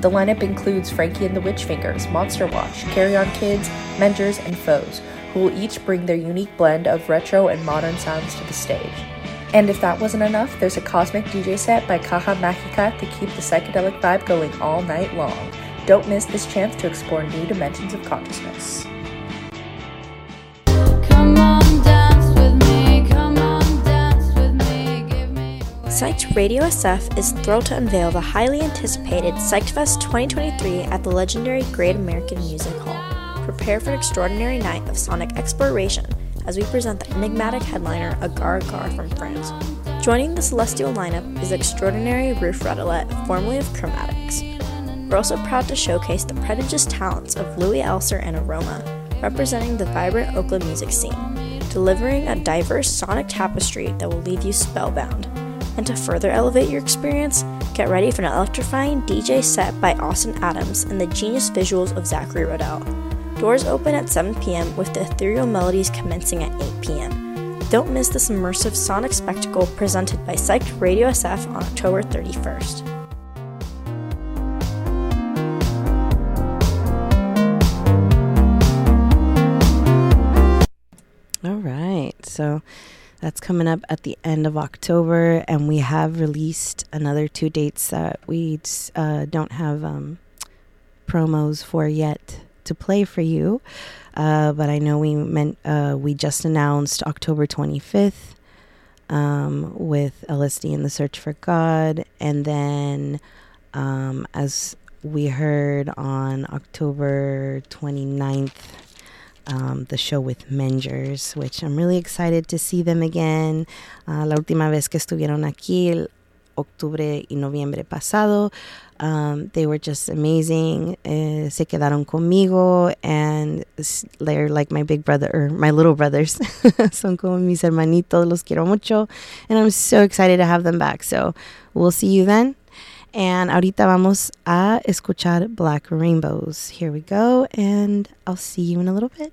The lineup includes Frankie and the Witchfingers, Monster Watch, Carry On Kids, Mengers, and Foes, who will each bring their unique blend of retro and modern sounds to the stage. And if that wasn't enough, there's a cosmic DJ set by Caja Magica to keep the psychedelic vibe going all night long. Don't miss this chance to explore new dimensions of consciousness. Psyched Radio SF is thrilled to unveil the highly anticipated Psyched Fest 2023 at the legendary Great American Music Hall. Prepare for an extraordinary night of sonic exploration as we present the enigmatic headliner Agar Agar from France. Joining the celestial lineup is extraordinary Ruth Radelet, formerly of Chromatics. We're also proud to showcase the prodigious talents of Louis Elser and Aroma, representing the vibrant Oakland music scene, delivering a diverse sonic tapestry that will leave you spellbound. And to further elevate your experience, get ready for an electrifying DJ set by Austin Adams and the genius visuals of Zachary Rodell. Doors open at 7 p.m. with the ethereal melodies commencing at 8 p.m. Don't miss this immersive sonic spectacle presented by Psyched Radio SF on October 31st. All right. So that's coming up at the end of October, and we have released another two dates that we uh, don't have um, promos for yet to play for you. Uh, but I know we meant uh, we just announced October 25th um, with LSD in the Search for God, and then um, as we heard on October 29th. Um, the show with Mengers, which I'm really excited to see them again. Uh, la última vez que estuvieron aquí, octubre y noviembre pasado, um, they were just amazing. Eh, se quedaron conmigo, and they're like my big brother or my little brothers. Son como mis hermanitos, los quiero mucho, and I'm so excited to have them back. So we'll see you then. And ahorita vamos a escuchar Black Rainbows. Here we go, and I'll see you in a little bit.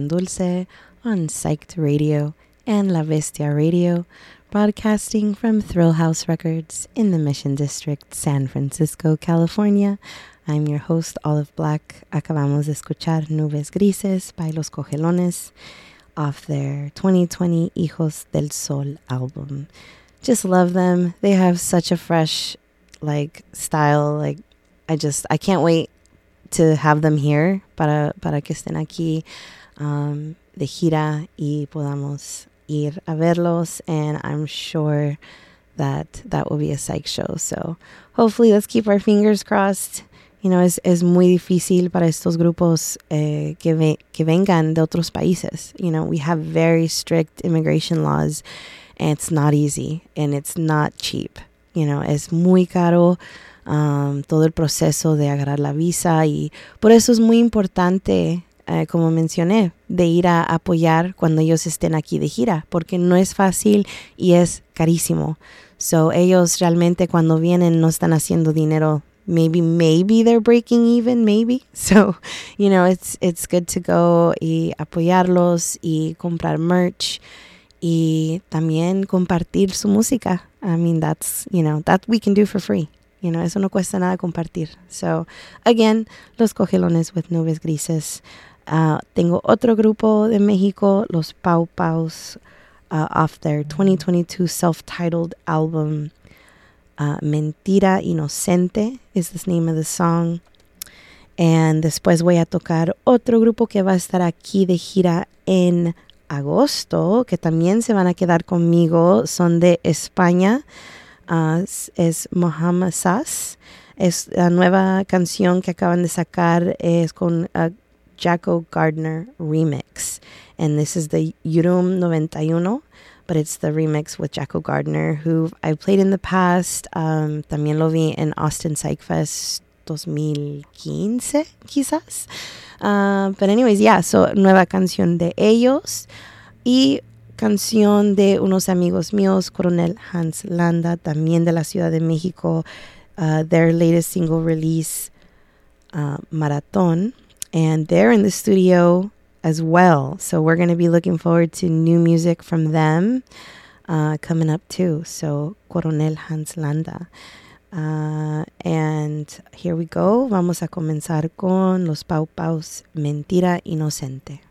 Pan Dulce on Psyched Radio and La Bestia Radio, broadcasting from Thrill House Records in the Mission District, San Francisco, California. I'm your host, Olive Black. Acabamos de escuchar Nubes Grises by Los Cogelones off their 2020 Hijos del Sol album. Just love them. They have such a fresh like style. Like I just I can't wait to have them here para, para que estén aquí um, de gira y podamos ir a verlos. And I'm sure that that will be a psych show. So hopefully, let's keep our fingers crossed. You know, es, es muy difícil para estos grupos eh, que, que vengan de otros países. You know, we have very strict immigration laws, and it's not easy and it's not cheap. You know, es muy caro um, todo el proceso de agarrar la visa y por eso es muy importante, eh, como mencioné, de ir a apoyar cuando ellos estén aquí de gira, porque no es fácil y es carísimo. So ellos realmente cuando vienen no están haciendo dinero. Maybe maybe they're breaking even maybe. So you know it's it's good to go y apoyarlos y comprar merch y también compartir su música. I mean that's you know that we can do for free. You know eso no cuesta nada compartir. So again los cogelones with nubes grises uh, tengo otro grupo de México los Pau Paus uh, off their 2022 self-titled album uh, Mentira Inocente is the name of the song. And después voy a tocar otro grupo que va a estar aquí de gira en agosto, que también se van a quedar conmigo. Son de España. Uh, es Mohammed Sass. Es la nueva canción que acaban de sacar. Es con Jacko Gardner remix. And this is the Yurum 91 but it's the remix with Jacko Gardner, who I've played in the past. Um, también lo vi en Austin Psych Fest 2015, quizás. Uh, but anyways, yeah, so nueva canción de ellos y canción de unos amigos míos, Coronel Hans Landa, también de la Ciudad de México, uh, their latest single release, uh, Maratón. And they're in the studio as well. So we're going to be looking forward to new music from them uh, coming up too. So Coronel Hans Landa. Uh, and here we go. Vamos a comenzar con los Pau Paus Mentira Inocente.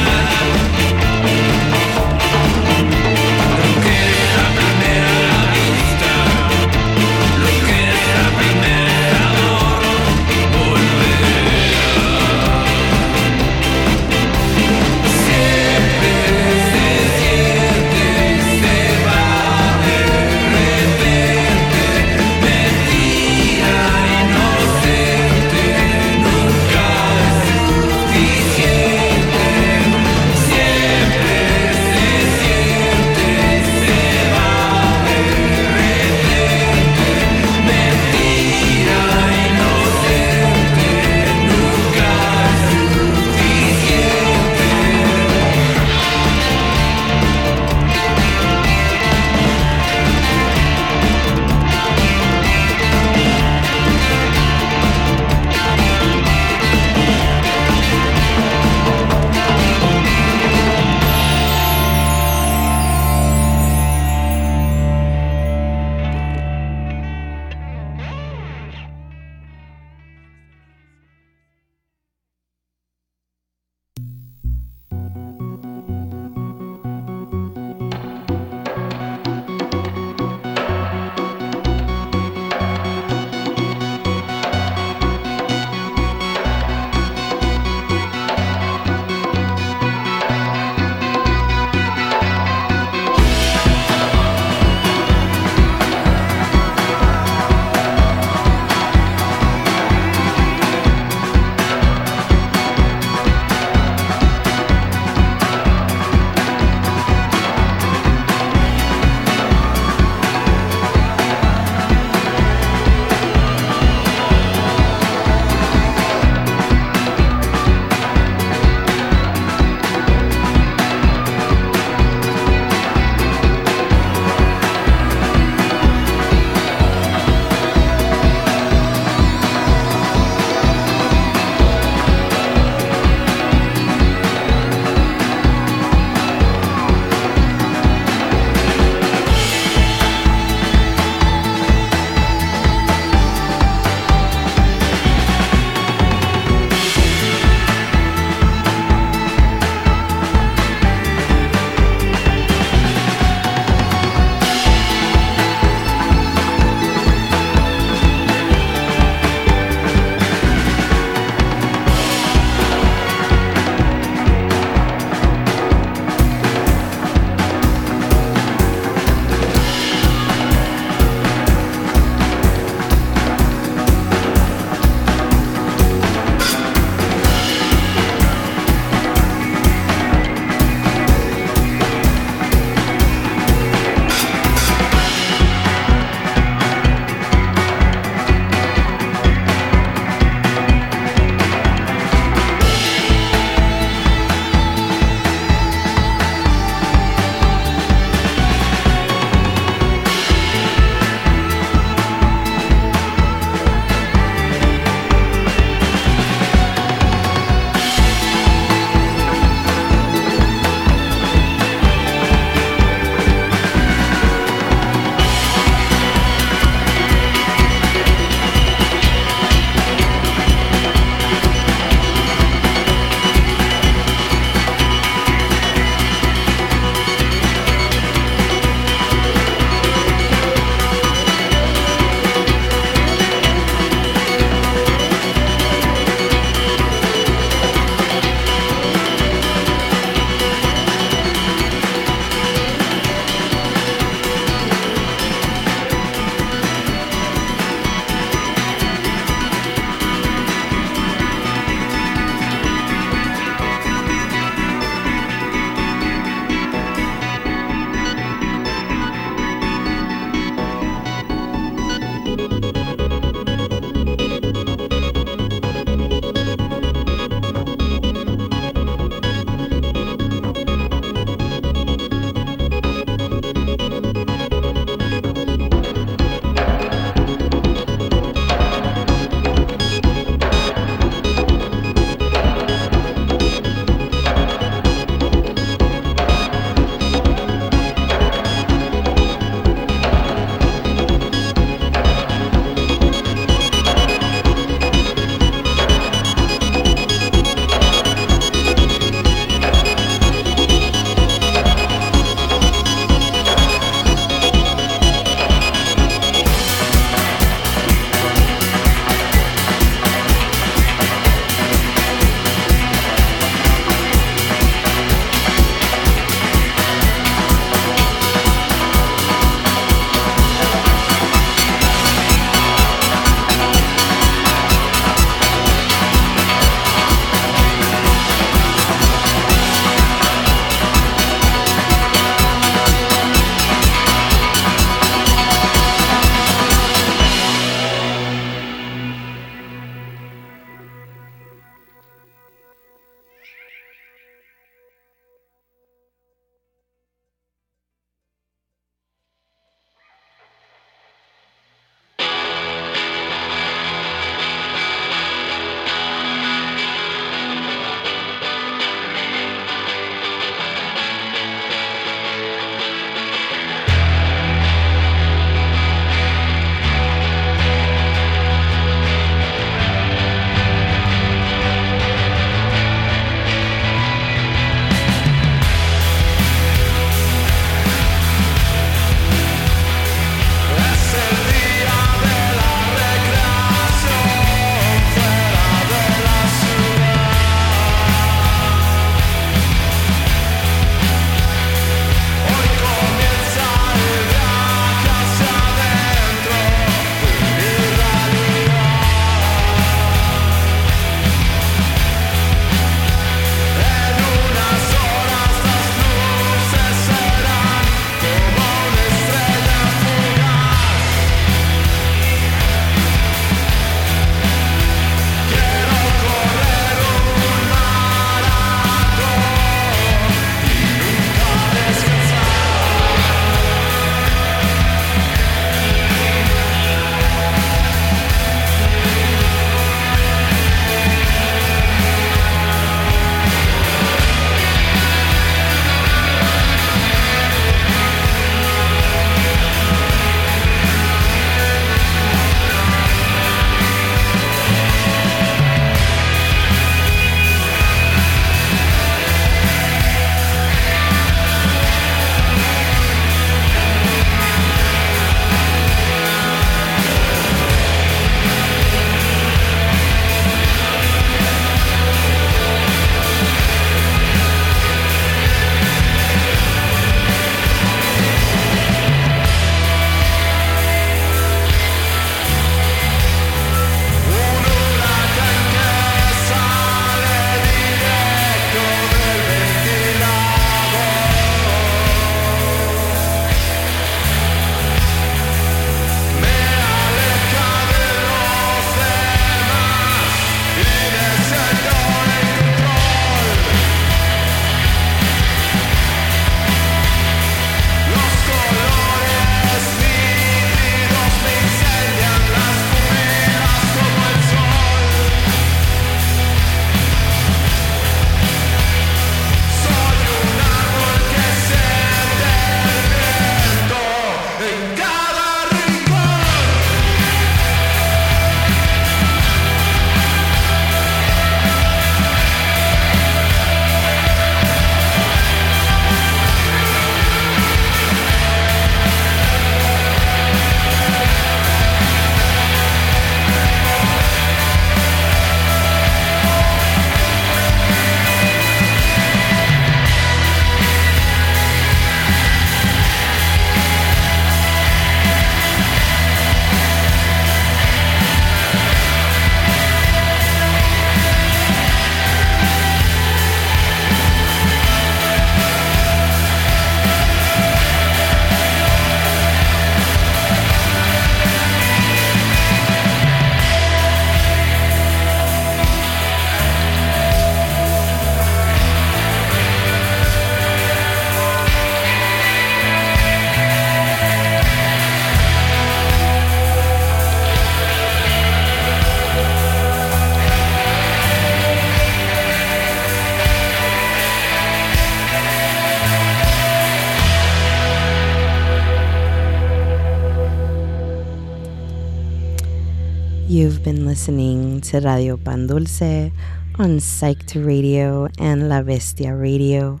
To Radio Pan Dulce on Psyched Radio and La Bestia Radio,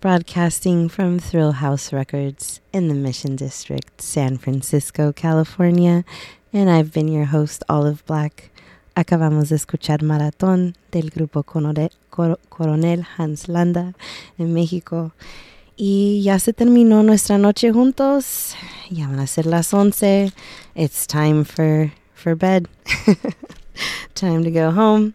broadcasting from Thrill House Records in the Mission District, San Francisco, California. And I've been your host, Olive Black. Acabamos de escuchar Maratón del grupo Coronel Hans Landa en México. Y ya se terminó nuestra noche juntos. Ya van a ser las 11. It's time for, for bed. time to go home.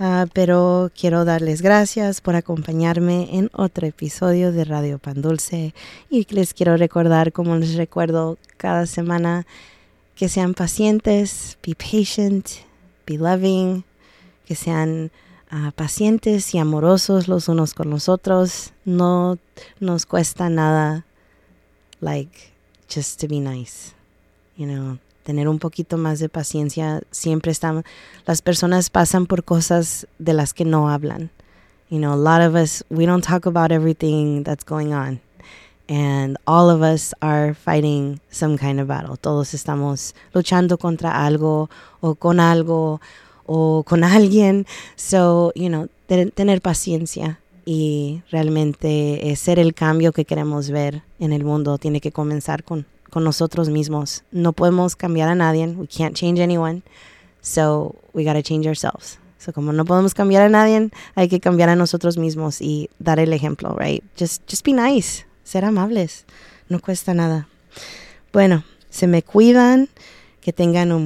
Uh, pero quiero darles gracias por acompañarme en otro episodio de Radio Pan Dulce y les quiero recordar, como les recuerdo cada semana, que sean pacientes, be patient, be loving, que sean uh, pacientes y amorosos los unos con los otros. No nos cuesta nada, like, just to be nice, you know. Tener un poquito más de paciencia. Siempre están, las personas pasan por cosas de las que no hablan. You know, a lot of us, we don't talk about everything that's going on. And all of us are fighting some kind of battle. Todos estamos luchando contra algo o con algo o con alguien. So, you know, tener paciencia y realmente eh, ser el cambio que queremos ver en el mundo tiene que comenzar con, con nosotros mismos. No podemos cambiar a nadie. We can't change anyone. So, we got to change ourselves. So, como no podemos cambiar a nadie, hay que cambiar a nosotros mismos y dar el ejemplo, right? Just, just be nice. Ser amables. No cuesta nada. Bueno, se me cuidan. Que tengan un